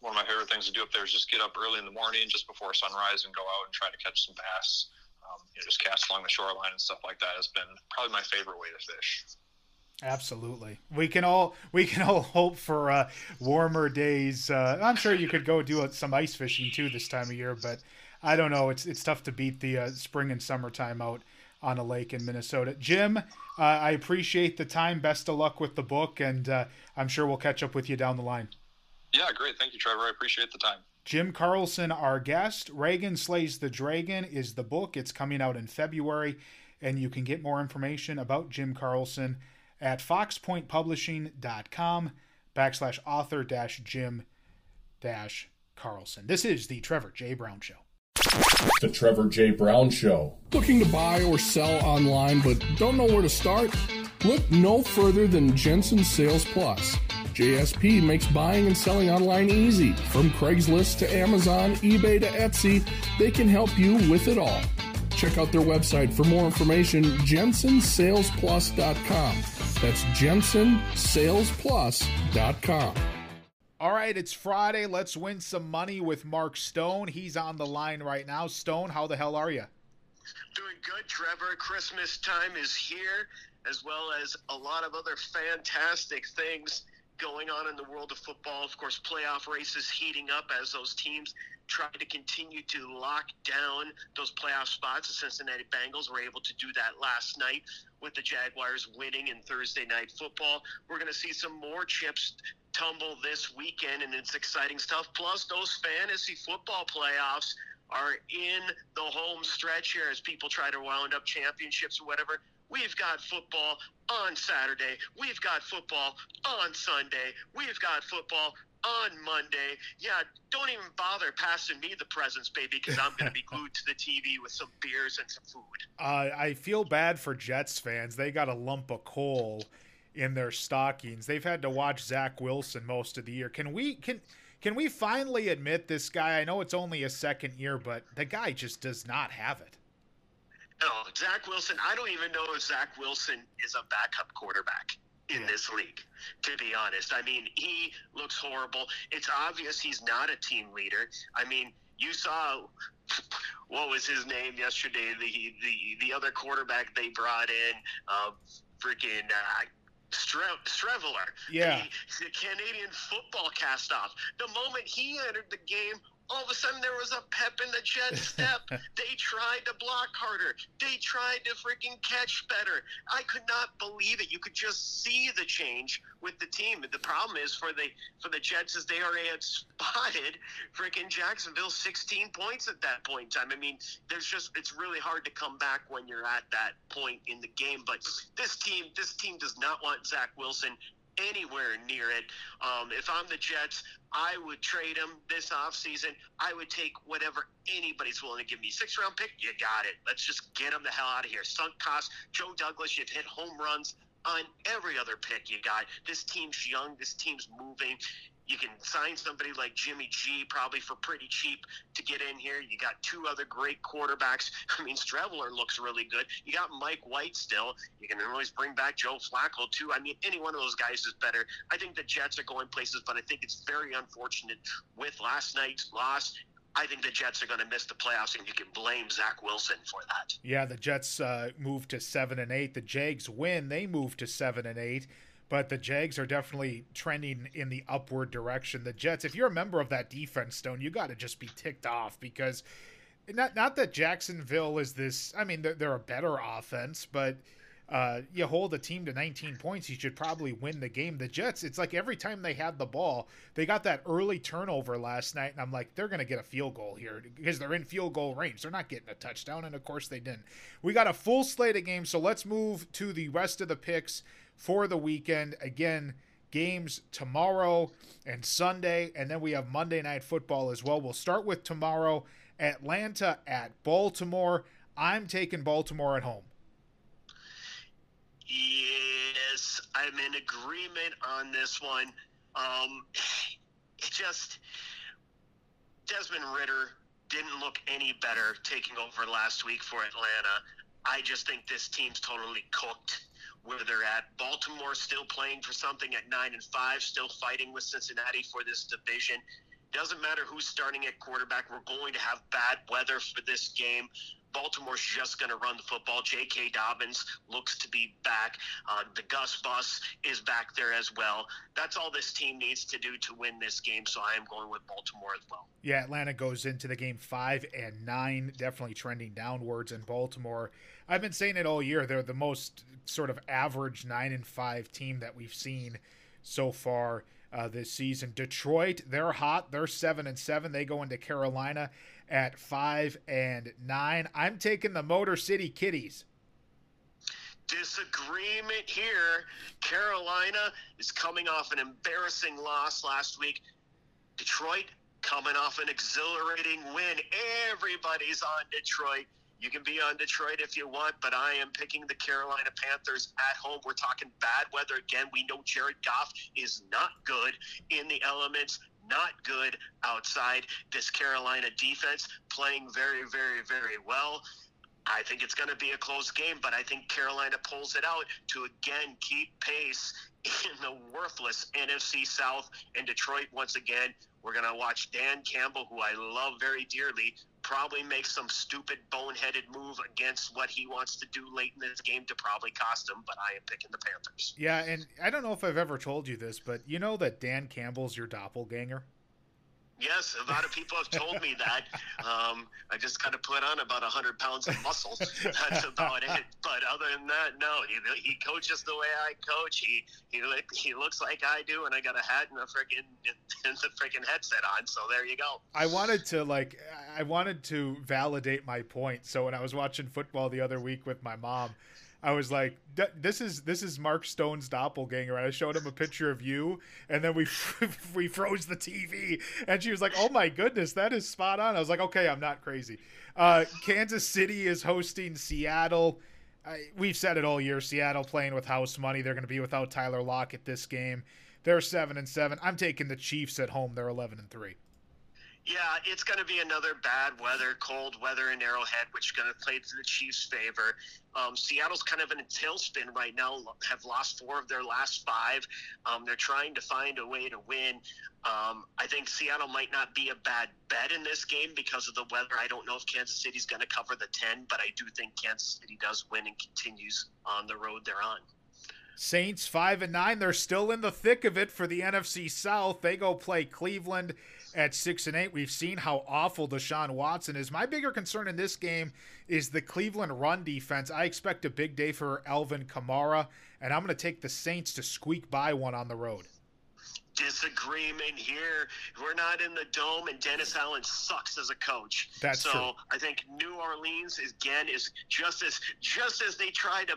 one of my favorite things to do up there is just get up early in the morning, just before sunrise, and go out and try to catch some bass. Um, you know, just cast along the shoreline and stuff like that has been probably my favorite way to fish. Absolutely. We can all we can all hope for uh, warmer days. Uh, I'm sure you could go do some ice fishing too this time of year, but I don't know. It's it's tough to beat the uh, spring and summertime out on a lake in Minnesota. Jim, uh, I appreciate the time. Best of luck with the book, and uh, I'm sure we'll catch up with you down the line. Yeah, great. Thank you, Trevor. I appreciate the time. Jim Carlson, our guest. Reagan Slays the Dragon is the book. It's coming out in February, and you can get more information about Jim Carlson at foxpointpublishing.com backslash author dash Jim dash Carlson. This is the Trevor J. Brown Show. The Trevor J. Brown Show. Looking to buy or sell online but don't know where to start? Look no further than Jensen Sales Plus. JSP makes buying and selling online easy. From Craigslist to Amazon, eBay to Etsy, they can help you with it all. Check out their website for more information, jensensalesplus.com. That's jensensalesplus.com. All right, it's Friday. Let's win some money with Mark Stone. He's on the line right now. Stone, how the hell are you? Doing good, Trevor. Christmas time is here, as well as a lot of other fantastic things going on in the world of football. Of course, playoff races heating up as those teams try to continue to lock down those playoff spots. The Cincinnati Bengals were able to do that last night with the Jaguars winning in Thursday night football. We're going to see some more chips tumble this weekend, and it's exciting stuff. Plus, those fantasy football playoffs are in the home stretch here as people try to wound up championships or whatever. We've got football on Saturday. We've got football on Sunday. We've got football on Monday. Yeah, don't even bother passing me the presents, baby, because I'm going to be glued to the TV with some beers and some food. Uh, I feel bad for Jets fans. They got a lump of coal in their stockings. They've had to watch Zach Wilson most of the year. Can we can can we finally admit this guy? I know it's only a second year, but the guy just does not have it. No, Zach Wilson. I don't even know if Zach Wilson is a backup quarterback in this league, to be honest. I mean, he looks horrible. It's obvious he's not a team leader. I mean, you saw what was his name yesterday? The the the other quarterback they brought in, uh, freaking uh, Stre- Streveler. Yeah. The, the Canadian football cast off. The moment he entered the game, all of a sudden there was a pep in the Jets step. they tried to block harder. They tried to freaking catch better. I could not believe it. You could just see the change with the team. The problem is for the for the Jets is they already had spotted freaking Jacksonville 16 points at that point in time. I mean, there's just it's really hard to come back when you're at that point in the game. But this team, this team does not want Zach Wilson anywhere near it. Um, if I'm the Jets, I would trade him this offseason. I would take whatever anybody's willing to give me. Six round pick, you got it. Let's just get him the hell out of here. Sunk cost, Joe Douglas, you've hit home runs on every other pick you got. This team's young. This team's moving. You can sign somebody like Jimmy G probably for pretty cheap to get in here. You got two other great quarterbacks. I mean, Streveler looks really good. You got Mike White still. You can always bring back Joe Flacco too. I mean, any one of those guys is better. I think the Jets are going places, but I think it's very unfortunate with last night's loss I think the Jets are going to miss the playoffs, and you can blame Zach Wilson for that. Yeah, the Jets uh, move to seven and eight. The Jags win; they move to seven and eight. But the Jags are definitely trending in the upward direction. The Jets, if you're a member of that defense, Stone, you got to just be ticked off because not not that Jacksonville is this. I mean, they're, they're a better offense, but uh, you hold a team to 19 points, you should probably win the game. The Jets, it's like every time they had the ball, they got that early turnover last night, and I'm like, they're going to get a field goal here because they're in field goal range. They're not getting a touchdown, and of course they didn't. We got a full slate of games, so let's move to the rest of the picks for the weekend. Again, games tomorrow and Sunday, and then we have Monday Night Football as well. We'll start with tomorrow Atlanta at Baltimore. I'm taking Baltimore at home. Yes, I'm in agreement on this one. Um, it just Desmond Ridder didn't look any better taking over last week for Atlanta. I just think this team's totally cooked where they're at. Baltimore still playing for something at nine and five, still fighting with Cincinnati for this division. Doesn't matter who's starting at quarterback. We're going to have bad weather for this game. Baltimore's just going to run the football. J.K. Dobbins looks to be back. Uh, the Gus Bus is back there as well. That's all this team needs to do to win this game. So I am going with Baltimore as well. Yeah, Atlanta goes into the game five and nine, definitely trending downwards. And Baltimore, I've been saying it all year. They're the most sort of average nine and five team that we've seen so far. Uh, this season, Detroit, they're hot. They're seven and seven. They go into Carolina at five and nine. I'm taking the Motor City Kitties. Disagreement here. Carolina is coming off an embarrassing loss last week. Detroit coming off an exhilarating win. Everybody's on Detroit. You can be on Detroit if you want, but I am picking the Carolina Panthers at home. We're talking bad weather again. We know Jared Goff is not good in the elements not good outside. This Carolina defense playing very, very, very well. I think it's going to be a close game, but I think Carolina pulls it out to again keep pace in the worthless NFC South and Detroit once again. We're going to watch Dan Campbell, who I love very dearly, probably make some stupid boneheaded move against what he wants to do late in this game to probably cost him, but I am picking the Panthers. Yeah, and I don't know if I've ever told you this, but you know that Dan Campbell's your doppelganger? Yes, a lot of people have told me that. Um, I just kind of put on about 100 pounds of muscle. That's about it. But other than that, no. He, he coaches the way I coach. He he he looks like I do, and I got a hat and a freaking and the freaking headset on. So there you go. I wanted to like I wanted to validate my point. So when I was watching football the other week with my mom, I was like, "This is this is Mark Stone's doppelganger." I showed him a picture of you, and then we we froze the TV, and she was like, "Oh my goodness, that is spot on." I was like, "Okay, I'm not crazy." Uh, Kansas City is hosting Seattle. I, we've said it all year. Seattle playing with house money. They're going to be without Tyler Lockett this game. They're seven and seven. I'm taking the Chiefs at home. They're eleven and three. Yeah, it's going to be another bad weather, cold weather in Arrowhead, which is going to play to the Chiefs' favor. Um, Seattle's kind of in a tailspin right now, have lost four of their last five. Um, they're trying to find a way to win. Um, I think Seattle might not be a bad bet in this game because of the weather. I don't know if Kansas City's going to cover the 10, but I do think Kansas City does win and continues on the road they're on. Saints five and nine. They're still in the thick of it for the NFC South. They go play Cleveland at six and eight. We've seen how awful Deshaun Watson is. My bigger concern in this game is the Cleveland run defense. I expect a big day for Alvin Kamara, and I'm going to take the Saints to squeak by one on the road disagreement here. We're not in the dome, and Dennis Allen sucks as a coach. That's so true. I think New Orleans is, again is just as just as they try to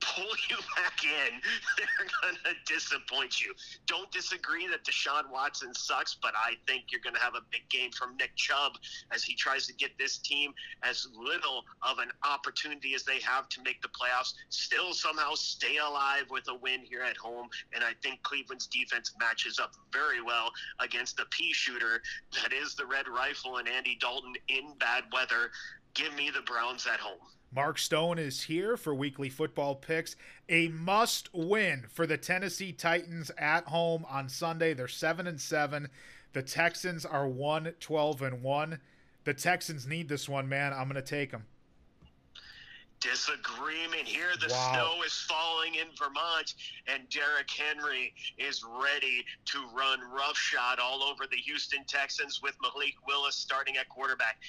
pull you back in, they're gonna disappoint you. Don't disagree that Deshaun Watson sucks, but I think you're gonna have a big game from Nick Chubb as he tries to get this team as little of an opportunity as they have to make the playoffs, still somehow stay alive with a win here at home. And I think Cleveland's defense matches up very well against the pea shooter that is the Red Rifle and Andy Dalton in bad weather. Give me the Browns at home. Mark Stone is here for weekly football picks. A must win for the Tennessee Titans at home on Sunday. They're 7 and 7. The Texans are 1 12 and 1. The Texans need this one, man. I'm going to take them. Disagreement here. The Wow. snow is falling in Vermont, and Derrick Henry is ready to run roughshod all over the Houston Texans with Malik Willis starting at quarterback.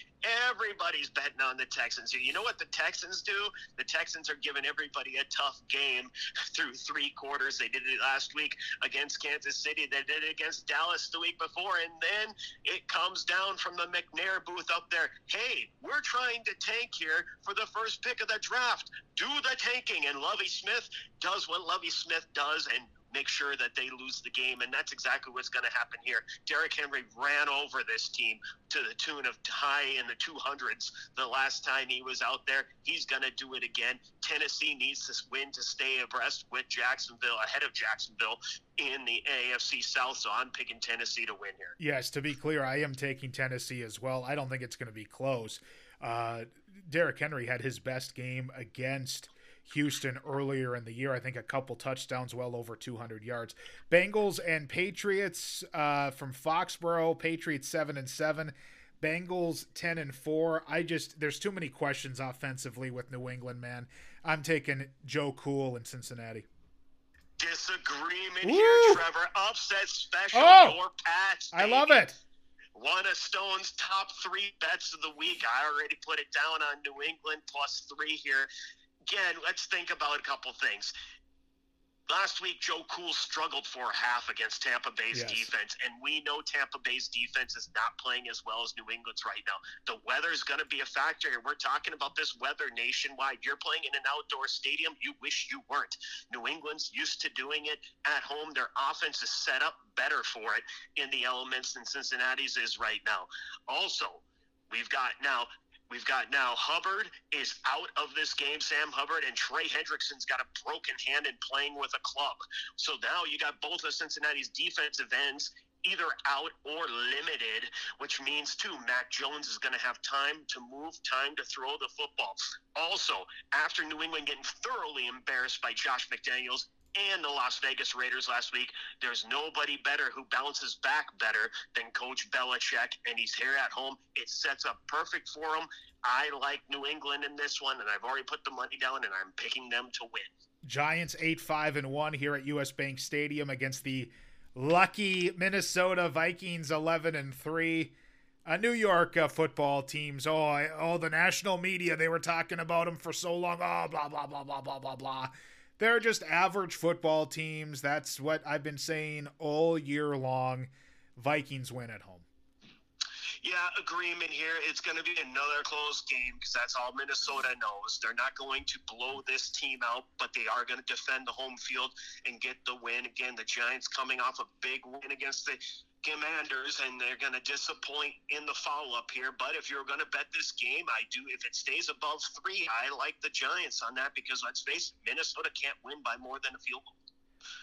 Everybody's betting on the Texans here. You know what the Texans do? The Texans are giving everybody a tough game through three quarters. They did it last week against Kansas City. They did it against Dallas the week before. And then it comes down from the McNair booth up there. Hey, we're trying to tank here for the first pick of the draft. Do the tanking. And Lovie Smith does what Lovie Smith does and make sure that they lose the game. And that's exactly what's going to happen here. Derrick Henry ran over this team to the tune of high in the 200s the last time he was out there. He's going to do it again. Tennessee needs this win to stay abreast with Jacksonville, ahead of Jacksonville in the AFC South. So I'm picking Tennessee to win here. Yes, to be clear, I am taking Tennessee as well. I don't think it's going to be close. Uh, Derrick Henry had his best game against Houston earlier in the year. I think a couple touchdowns, well over 200 yards. Bengals and Patriots uh, from Foxborough. Patriots seven and seven. Bengals 10 and 4. I just there's too many questions offensively with New England, man. I'm taking Joe Cool in Cincinnati. Disagreement Woo! here, Trevor. Upset special. Oh! Your Pats. I love it. One of Stone's top three bets of the week. I already put it down on New England plus three here. Again, let's think about a couple things. Last week, Joe Cool struggled for a half against Tampa Bay's Yes. defense, and we know Tampa Bay's defense is not playing as well as New England's right now. The weather is going to be a factor here. We're talking about this weather nationwide. You're playing in an outdoor stadium. You wish you weren't. New England's used to doing it at home. Their offense is set up better for it in the elements than Cincinnati's is right now. Also, we've got now We've got now Hubbard is out of this game, Sam Hubbard, and Trey Hendrickson's got a broken hand and playing with a club. So now you got both of Cincinnati's defensive ends either out or limited, which means too Mac Jones is going to have time to move, time to throw the football. Also, after New England getting thoroughly embarrassed by Josh McDaniels and the Las Vegas Raiders last week, there's nobody better who bounces back better than Coach Belichick, and he's here at home. It sets up perfect for him. I like New England in this one, and I've already put the money down, and I'm picking them to win. Giants 8 5 and 1 here at US Bank Stadium against the lucky Minnesota Vikings 11 and 3. Uh, New York uh, football teams. Oh, I, oh, the national media. They were talking about them for so long. Oh, blah blah blah blah blah blah blah. They're just average football teams. That's what I've been saying all year long. Vikings win at home. Yeah, agreement here. It's going to be another close game because that's all Minnesota knows. They're not going to blow this team out, but they are going to defend the home field and get the win. Again, the Giants coming off a big win against the Commanders, and they're going to disappoint in the follow up here. But if you're going to bet this game, I do. If it stays above three, I like the Giants on that because let's face it, Minnesota can't win by more than a field goal.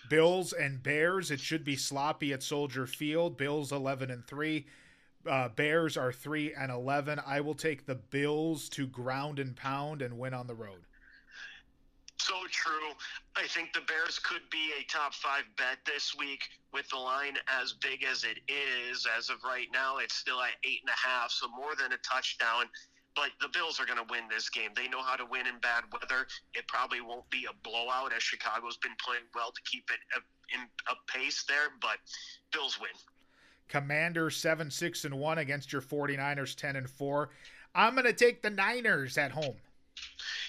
Bills and Bears. It should be sloppy at Soldier Field. Bills 11 and 3. Uh, Bears are 3 and 11. I will take the Bills to ground and pound and win on the road. So true. I think the Bears could be a top five bet this week with the line as big as it is. As of right now, it's still at eight and a half, so more than a touchdown. but the Bills are going to win this game. They know how to win in bad weather. It probably won't be a blowout as Chicago's been playing well to keep it in a pace there, but Bills win. Commanders 7 6 and 1 against your 49ers 10 and 4. I'm going to take the Niners at home.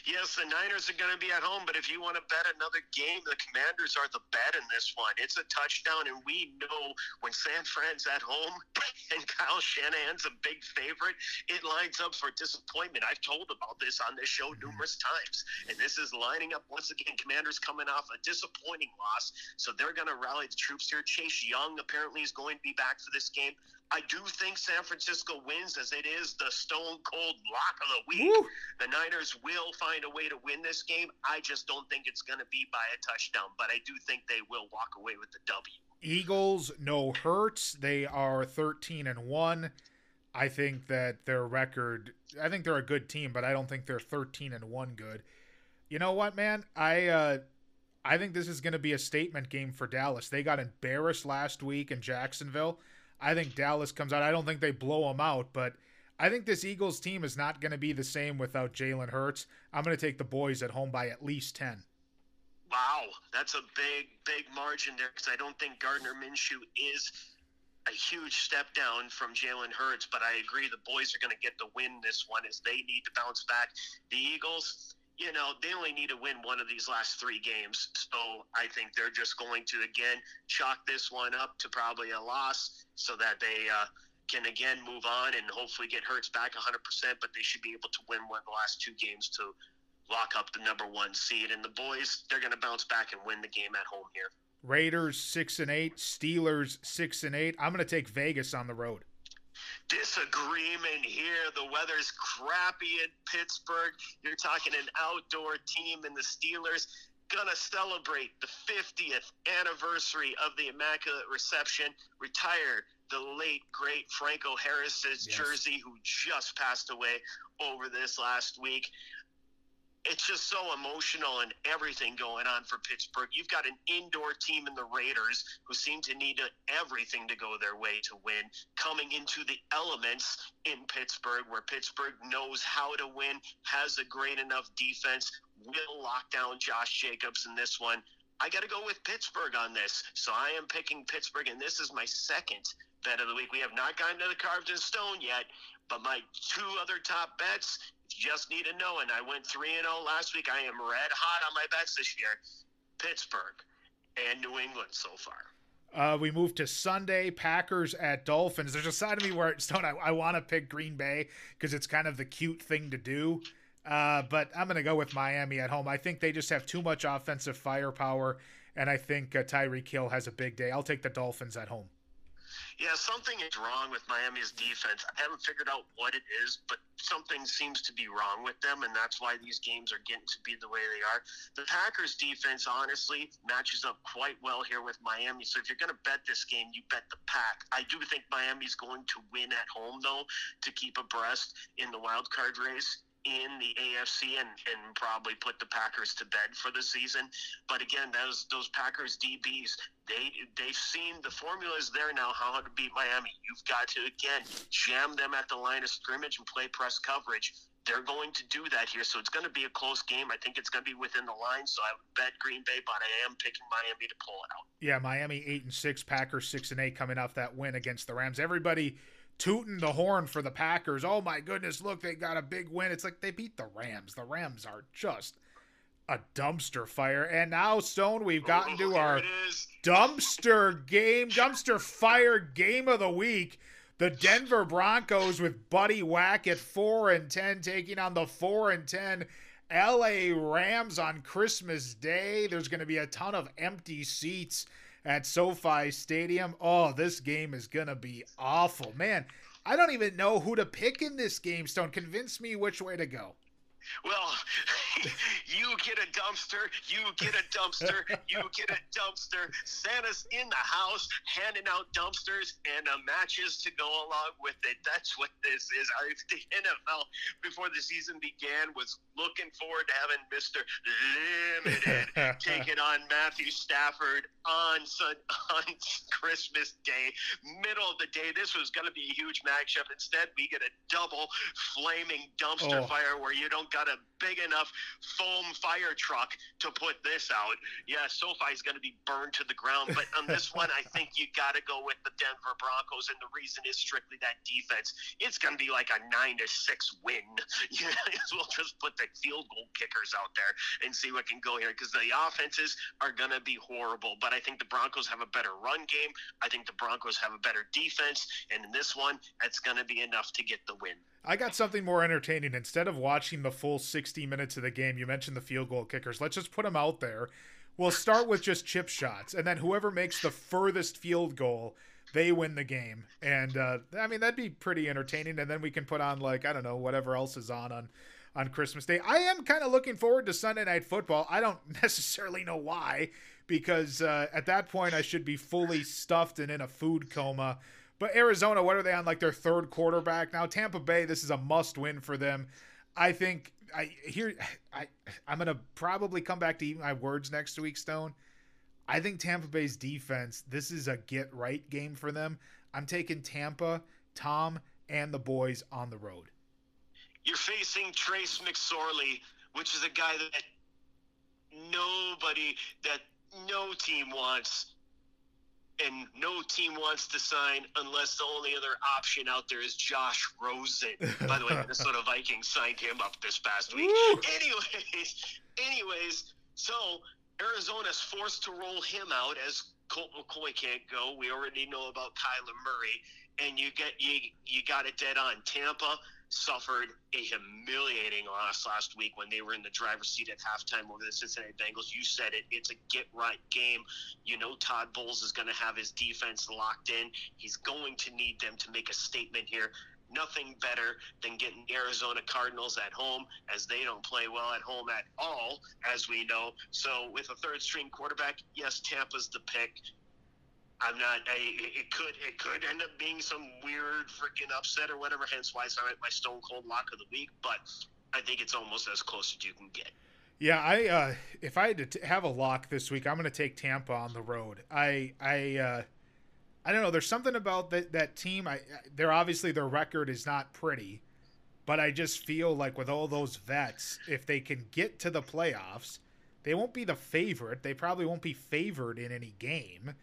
Yes, the Niners are going to be at home, but if you want to bet another game, the Commanders are the bet in this one. It's a touchdown, and we know when San Fran's at home and Kyle Shanahan's a big favorite, it lines up for disappointment. I've told about this on this show numerous times, and this is lining up once again. Commanders coming off a disappointing loss, so they're going to rally the troops here. Chase Young apparently is going to be back for this game. I do think San Francisco wins as it is the stone cold lock of the week. Woo! The Niners will find a way to win this game. I just don't think it's going to be by a touchdown, but I do think they will walk away with the W. Eagles, no hurts. They are 13 and 1. I think that their record, I think they're a good team, but I don't think they're 13 and 1 good. You know what, man? I uh I think this is going to be a statement game for Dallas. They got embarrassed last week in Jacksonville. I think Dallas comes out. I don't think they blow them out, but I think this Eagles team is not going to be the same without Jalen Hurts. I'm going to take the boys at home by at least 10. Wow, that's a big, big margin there because I don't think Gardner Minshew is a huge step down from Jalen Hurts, but I agree the boys are going to get the win this one as they need to bounce back. The Eagles, you know, they only need to win one of these last three games. So I think they're just going to, again, chalk this one up to probably a loss so that they uh, can, again, move on and hopefully get Hurts back 100%. But they should be able to win one of the last two games to lock up the number one seed. And the boys, they're going to bounce back and win the game at home here. Raiders six and eight, Steelers six and eight. I'm going to take Vegas on the road disagreement here. The weather's crappy in Pittsburgh. You're talking an outdoor team, and the Steelers gonna celebrate the 50th anniversary of the Immaculate Reception. Retire the late great Franco Harris's yes. jersey, who just passed away over this last week it's just so emotional and everything going on for Pittsburgh. You've got an indoor team in the Raiders who seem to need everything to go their way to win, coming into the elements in Pittsburgh, where Pittsburgh knows how to win, has a great enough defense, will lock down Josh Jacobs in this one. I got to go with Pittsburgh on this. So I am picking Pittsburgh, and this is my second bet of the week. We have not gotten to the carved in stone yet, but my two other top bets just need to know. And I went 3 and 0 last week. I am red hot on my bets this year. Pittsburgh and New England so far. Uh, we move to Sunday, Packers at Dolphins. There's a side of me where I, I want to pick Green Bay because it's kind of the cute thing to do. Uh, but I'm going to go with Miami at home. I think they just have too much offensive firepower, and I think uh, Tyreek Hill has a big day. I'll take the Dolphins at home. Yeah, something is wrong with Miami's defense. I haven't figured out what it is, but something seems to be wrong with them, and that's why these games are getting to be the way they are. The Packers' defense, honestly, matches up quite well here with Miami. So if you're going to bet this game, you bet the Pack. I do think Miami's going to win at home, though, to keep abreast in the wild card race in the AFC and, and probably put the Packers to bed for the season. But again, those those Packers DBs, they they've seen the formula is there now how to beat Miami. You've got to again jam them at the line of scrimmage and play press coverage. They're going to do that here, so it's going to be a close game. I think it's going to be within the line, so I would bet Green Bay, but I am picking Miami to pull it out. Yeah, Miami eight and six, Packers six and eight, coming off that win against the Rams. Everybody tooting the horn for the Packers. Oh my goodness, look, they got a big win. It's like they beat the Rams. The Rams are just a dumpster fire. And now, Stone, we've gotten oh, to our dumpster game, dumpster fire game of the week. The Denver Broncos with Buddy Wack at 4 and 10 taking on the 4 and 10 LA Rams on Christmas Day. There's going to be a ton of empty seats at SoFi Stadium. Oh, this game is going to be awful. Man, I don't even know who to pick in this game, Stone. Convince me which way to go. Well, You get a dumpster. You get a dumpster. you get a dumpster. Santa's in the house handing out dumpsters and uh, matches to go along with it. That's what this is. I, the NFL before the season began was looking forward to having Mister Limited taking on Matthew Stafford on on Christmas Day, middle of the day. This was going to be a huge matchup. Instead, we get a double flaming dumpster Oh. fire where you don't got a big enough foam fire truck to put this out. Yeah, SoFi's going to be burned to the ground. But on this one, I think you got to go with the Denver Broncos, and the reason is strictly that defense. It's going to be like a nine to six win. You as well just put the field goal kickers out there and see what can go here because the offenses are going to be horrible. But I think the Broncos have a better run game. I think the Broncos have a better defense, and in this one, it's going to be enough to get the win. I got something more entertaining. Instead of watching the full 60 minutes of the game, you mentioned the field goal kickers. Let's just put them out there. We'll start with just chip shots, and then whoever makes the furthest field goal, they win the game. And uh, I mean, that'd be pretty entertaining. And then we can put on like I don't know whatever else is on on on Christmas Day. I am kind of looking forward to Sunday Night Football. I don't necessarily know why, because uh, at that point I should be fully stuffed and in a food coma. But Arizona, what are they on like their third quarterback now? Tampa Bay, this is a must win for them. I think I here I I'm gonna probably come back to eat my words next week, Stone. I think Tampa Bay's defense, this is a get right game for them. I'm taking Tampa, Tom, and the boys on the road. You're facing Trace McSorley, which is a guy that nobody, that no team wants, and no team wants to sign unless the only other option out there is Josh Rosen. By the way, Minnesota Vikings signed him up this past week. Woo! Anyways, anyways, so Arizona's forced to roll him out as Colt McCoy can't go. We already know about Kyler Murray, and you get you you got it dead on. Tampa suffered a humiliating loss last week when they were in the driver's seat at halftime over the Cincinnati Bengals. You said it. It's a get right game. You know Todd Bowles is going to have his defense locked in. He's going to need them to make a statement here. Nothing better than getting Arizona Cardinals at home, as they don't play well at home at all, as we know. So, with a third string quarterback, yes, Tampa's the pick. I'm not. I, it could. It could end up being some weird freaking upset or whatever. Hence why it's not my Stone Cold lock of the week. But I think it's almost as close as you can get. Yeah, I uh, if I had to t- have a lock this week, I'm going to take Tampa on the road. I I uh, I don't know. There's something about that that team. I they're obviously their record is not pretty, but I just feel like with all those vets, if they can get to the playoffs, they won't be the favorite. They probably won't be favored in any game,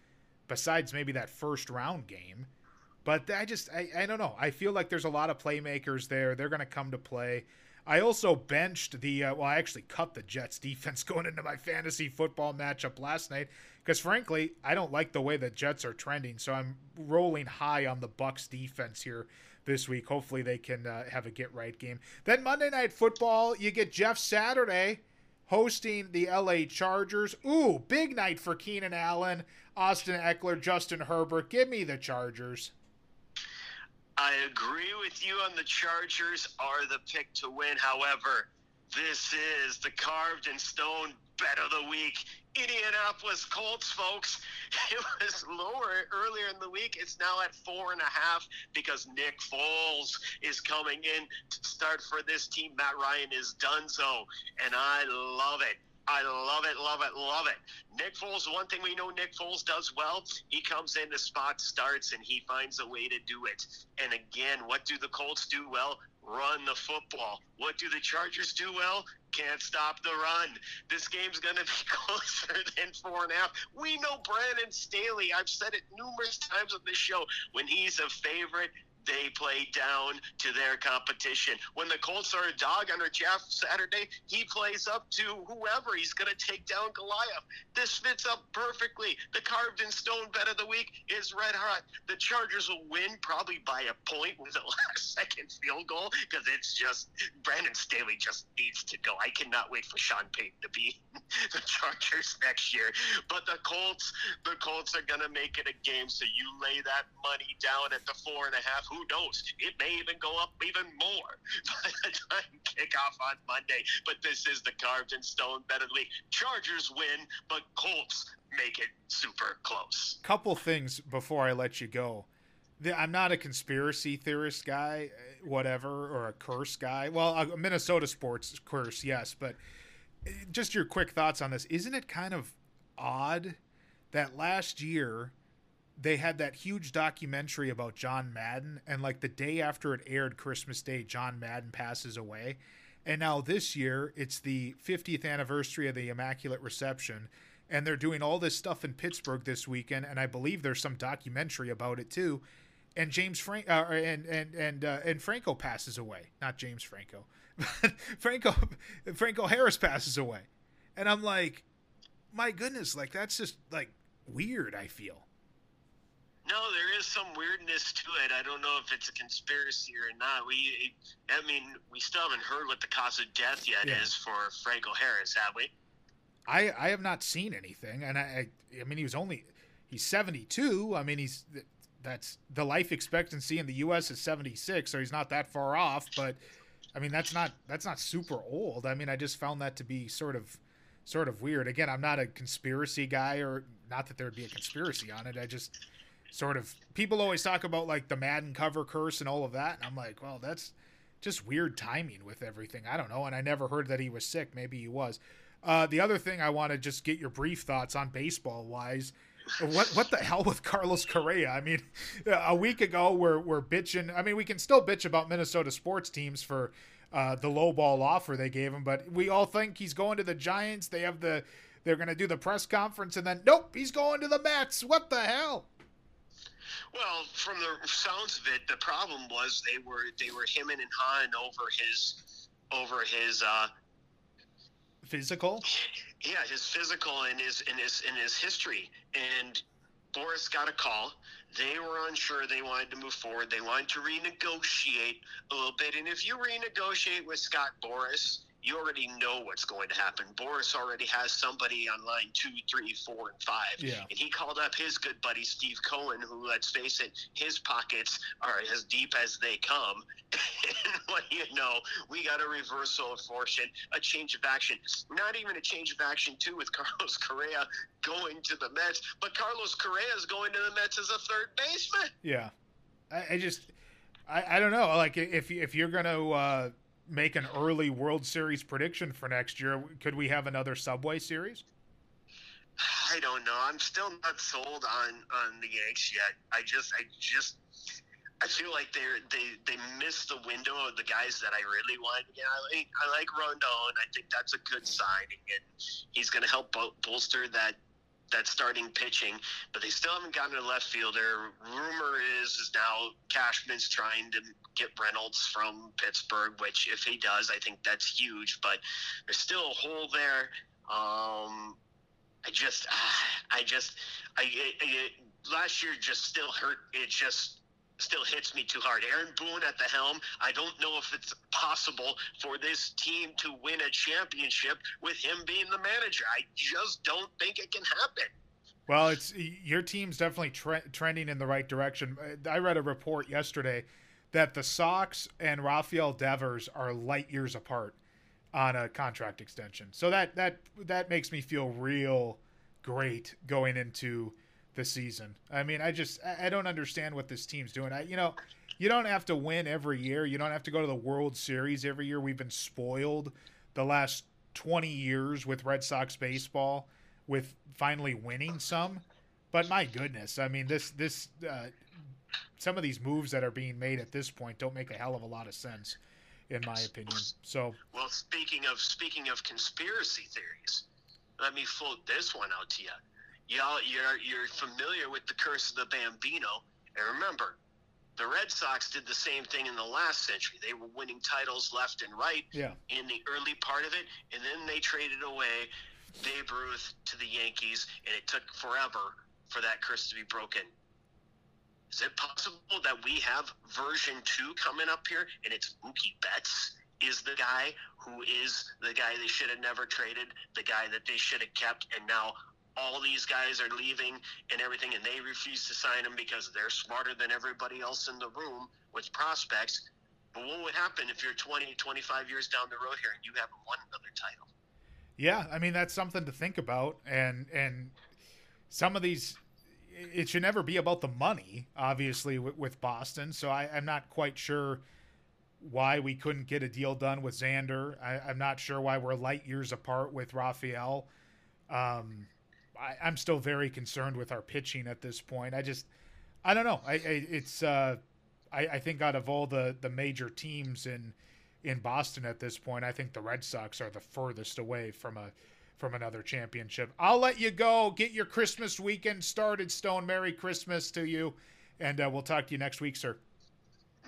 besides maybe that first round game. But I just I, I don't know. I feel like there's a lot of playmakers there. They're going to come to play. I also benched the uh, well, I actually cut the Jets defense going into my fantasy football matchup last night because frankly, I don't like the way the Jets are trending. So I'm rolling high on the Bucs defense here this week. Hopefully, they can uh, have a get right game. Then Monday Night Football, you get Jeff Saturday hosting the LA Chargers. Ooh, big night for Keenan Allen, Austin Ekeler, Justin Herbert. Give me the Chargers. I agree with you on the Chargers are the pick to win. However, this is the carved in stone bet of the week. Indianapolis Colts, folks. It was lower earlier in the week. It's now at four and a half because Nick Foles is coming in to start for this team. Matt Ryan is done so, and I love it. I love it, love it, love it. Nick Foles, one thing we know Nick Foles does well, he comes in, the spot starts and he finds a way to do it. And again, what do the Colts do well? Run the football. What do the Chargers do well? Can't stop the run. This game's going to be closer than four and a half. We know Brandon Staley. I've said it numerous times on this show. When he's a favorite, they play down to their competition. When the Colts are a dog under Jeff Saturday, he plays up to whoever. He's going to take down Goliath. This fits up perfectly. The carved in stone bet of the week is red hot. The Chargers will win probably by a point with a last second field goal because it's just Brandon Staley just needs to go. I cannot wait for Sean Payton to be the Chargers next year. But the Colts, the Colts are going to make it a game. So you lay that money down at the four and a half. Who knows? It may even go up even more by the time kickoff on Monday. But this is the carved in stone betted league. Chargers win, but Colts make it super close. Couple things before I let you go. I'm not a conspiracy theorist guy, uh, whatever, or a curse guy. Well, a Minnesota sports curse, yes, but uh, just your quick thoughts on this. Isn't it kind of odd that last year they had that huge documentary about John Madden, and like the day after it aired, Christmas Day, John Madden passes away. And now this year, it's the 50th anniversary of the Immaculate Reception, and they're doing all this stuff in Pittsburgh this weekend, and I believe there's some documentary about it too. And James Frank uh, and and and uh, and Franco passes away, not James Franco, but Franco Franco Harris passes away, and I'm like, my goodness, like that's just like weird. I feel. No, there is some weirdness to it. I don't know if it's a conspiracy or not. We, I mean, we still haven't heard what the cause of death yet yeah. is for Franco Harris, have we? I I have not seen anything, and I I, I mean he was only he's seventy two. I mean he's that's the life expectancy in the U.S. is seventy six, so he's not that far off. But I mean that's not that's not super old. I mean I just found that to be sort of sort of weird. Again, I'm not a conspiracy guy, or not that there'd be a conspiracy on it. I just sort of people always talk about like the Madden cover curse and all of that, and I'm like, well, that's just weird timing with everything. I don't know, and I never heard that he was sick. Maybe he was. Uh, the other thing I want to just get your brief thoughts on baseball wise. What what the hell with Carlos Correa? I mean, a week ago we're we're bitching. I mean, we can still bitch about Minnesota sports teams for uh, the low ball offer they gave him, but we all think he's going to the Giants. They have the they're going to do the press conference, and then nope, he's going to the Mets. What the hell? Well, from the sounds of it, the problem was they were they were hemming and hawing over his over his uh, physical. Yeah, his physical and his and his and his history. And Boras got a call. They were unsure. They wanted to move forward. They wanted to renegotiate a little bit. And if you renegotiate with Scott Boras, you already know what's going to happen. Boras already has somebody on line two, three, four, and five. Yeah. And he called up his good buddy Steve Cohen, who, let's face it, his pockets are as deep as they come. and what do you know, we got a reversal of fortune, a change of action. Not even a change of action, too, with Carlos Correa going to the Mets, but Carlos Correa is going to the Mets as a third baseman. Yeah. I, I just. I, I don't know. Like if if you're gonna uh, make an early World Series prediction for next year, could we have another Subway Series? I don't know. I'm still not sold on on the Yanks yet. I just I just I feel like they they they missed the window of the guys that I really want. Yeah, I like I like Rodón. I think that's a good signing, and he's going to help bolster that that starting pitching, but they still haven't gotten a left fielder. Rumor is is now Cashman's trying to get Reynolds from Pittsburgh, which if he does, I think that's huge. But there's still a hole there. Um, I just, I just, I, last year just still hurt. It just still hits me too hard. Aaron Boone at the helm. I don't know if it's possible for this team to win a championship with him being the manager. I just don't think it can happen. Well, it's your team's definitely tre- trending in the right direction. I read a report yesterday that the Sox and Rafael Devers are light years apart on a contract extension. So that that that makes me feel real great going into the season. I mean, I just I don't understand what this team's doing. I you know, you don't have to win every year. You don't have to go to the World Series every year. We've been spoiled the last 20 years with Red Sox baseball with finally winning some. But my goodness, I mean this this uh, some of these moves that are being made at this point don't make a hell of a lot of sense in my opinion. So Well, speaking of speaking of conspiracy theories, let me float this one out to you y'all you're you're familiar with the curse of the Bambino, and remember, the Red Sox did the same thing in the last century. They were winning titles left and right yeah. in the early part of it, and then they traded away Babe Ruth to the Yankees, and it took forever for that curse to be broken. Is it possible that we have version two coming up here, and it's Mookie Betts is the guy who is the guy they should have never traded, the guy that they should have kept, and now all these guys are leaving and everything, and they refuse to sign them because they're smarter than everybody else in the room with prospects. But what would happen if you're 20, 25 years down the road here and you haven't won another title? Yeah, I mean that's something to think about, and and some of these, it should never be about the money, obviously with, with Boston. So I, I'm not quite sure why we couldn't get a deal done with Xander. I, am not sure why we're light years apart with Rafael. Um, I, am still very concerned with our pitching at this point. I just, I don't know. I, I it's, uh, I, I think out of all the the major teams in in Boston at this point, I think the Red Sox are the furthest away from a from another championship. I'll let you go. Get your Christmas weekend started, Stone. Merry Christmas to you, and uh, we'll talk to you next week, sir.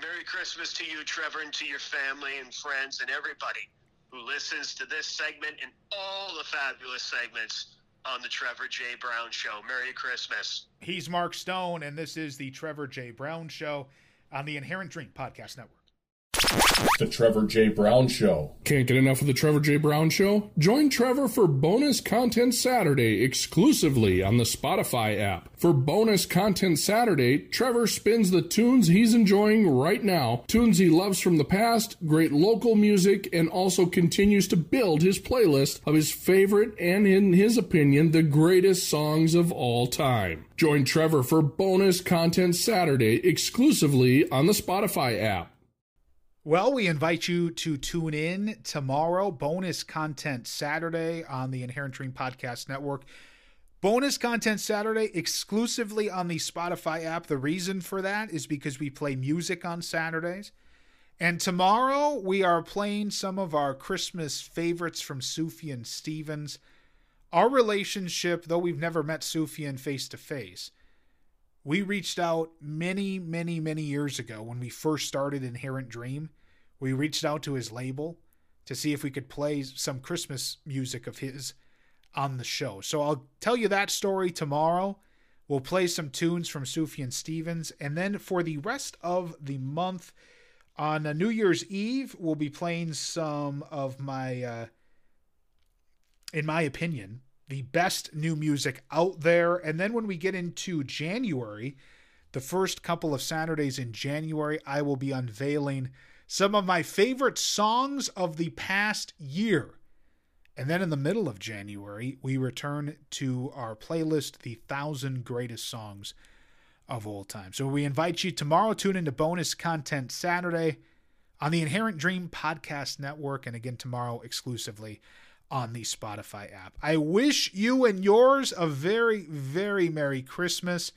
Merry Christmas to you, Trevor, and to your family and friends and everybody who listens to this segment and all the fabulous segments on the Trevor J. Brown Show. Merry Christmas. He's Mark Stone, and this is the Trevor J. Brown Show on the Inherent Dream Podcast Network. The Trevor J. Brown Show. Can't get enough of the Trevor J. Brown Show? Join Trevor for Bonus Content Saturday exclusively on the Spotify app. For Bonus Content Saturday, Trevor spins the tunes he's enjoying right now, tunes he loves from the past, great local music, and also continues to build his playlist of his favorite and, in his opinion, the greatest songs of all time. Join Trevor for Bonus Content Saturday exclusively on the Spotify app. Well, we invite you to tune in tomorrow, bonus content Saturday on the Inherent Dream Podcast Network. Bonus content Saturday exclusively on the Spotify app. The reason for that is because we play music on Saturdays. And tomorrow we are playing some of our Christmas favorites from Sufjan Stevens. Our relationship, though we've never met Sufjan face to face, we reached out many, many, many years ago when we first started Inherent Dream. We reached out to his label to see if we could play some Christmas music of his on the show. So I'll tell you that story tomorrow. We'll play some tunes from Sufjan Stevens. And then for the rest of the month, on New Year's Eve, we'll be playing some of my, uh, in my opinion, the best new music out there. And then when we get into January, the first couple of Saturdays in January, I will be unveiling some of my favorite songs of the past year. And then in the middle of January, we return to our playlist, The Thousand Greatest Songs of All Time. So we invite you tomorrow, tune into bonus content Saturday on the Inherent Dream Podcast Network, and again tomorrow exclusively on the Spotify app. I wish you and yours a very, very Merry Christmas.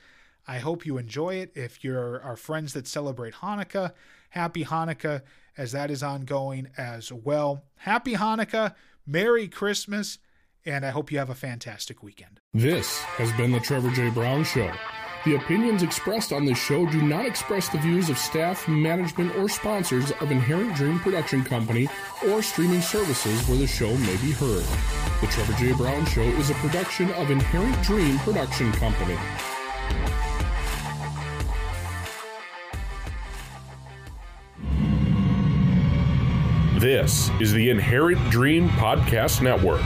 I hope you enjoy it. If you're our friends that celebrate Hanukkah, happy Hanukkah as that is ongoing as well. Happy Hanukkah, Merry Christmas, and I hope you have a fantastic weekend. This has been the Trevor J. Brown Show. The opinions expressed on this show do not express the views of staff, management, or sponsors of Inherent Dream Production Company or streaming services where the show may be heard. The Trevor J. Brown Show is a production of Inherent Dream Production Company. This is the Inherent Dream Podcast Network.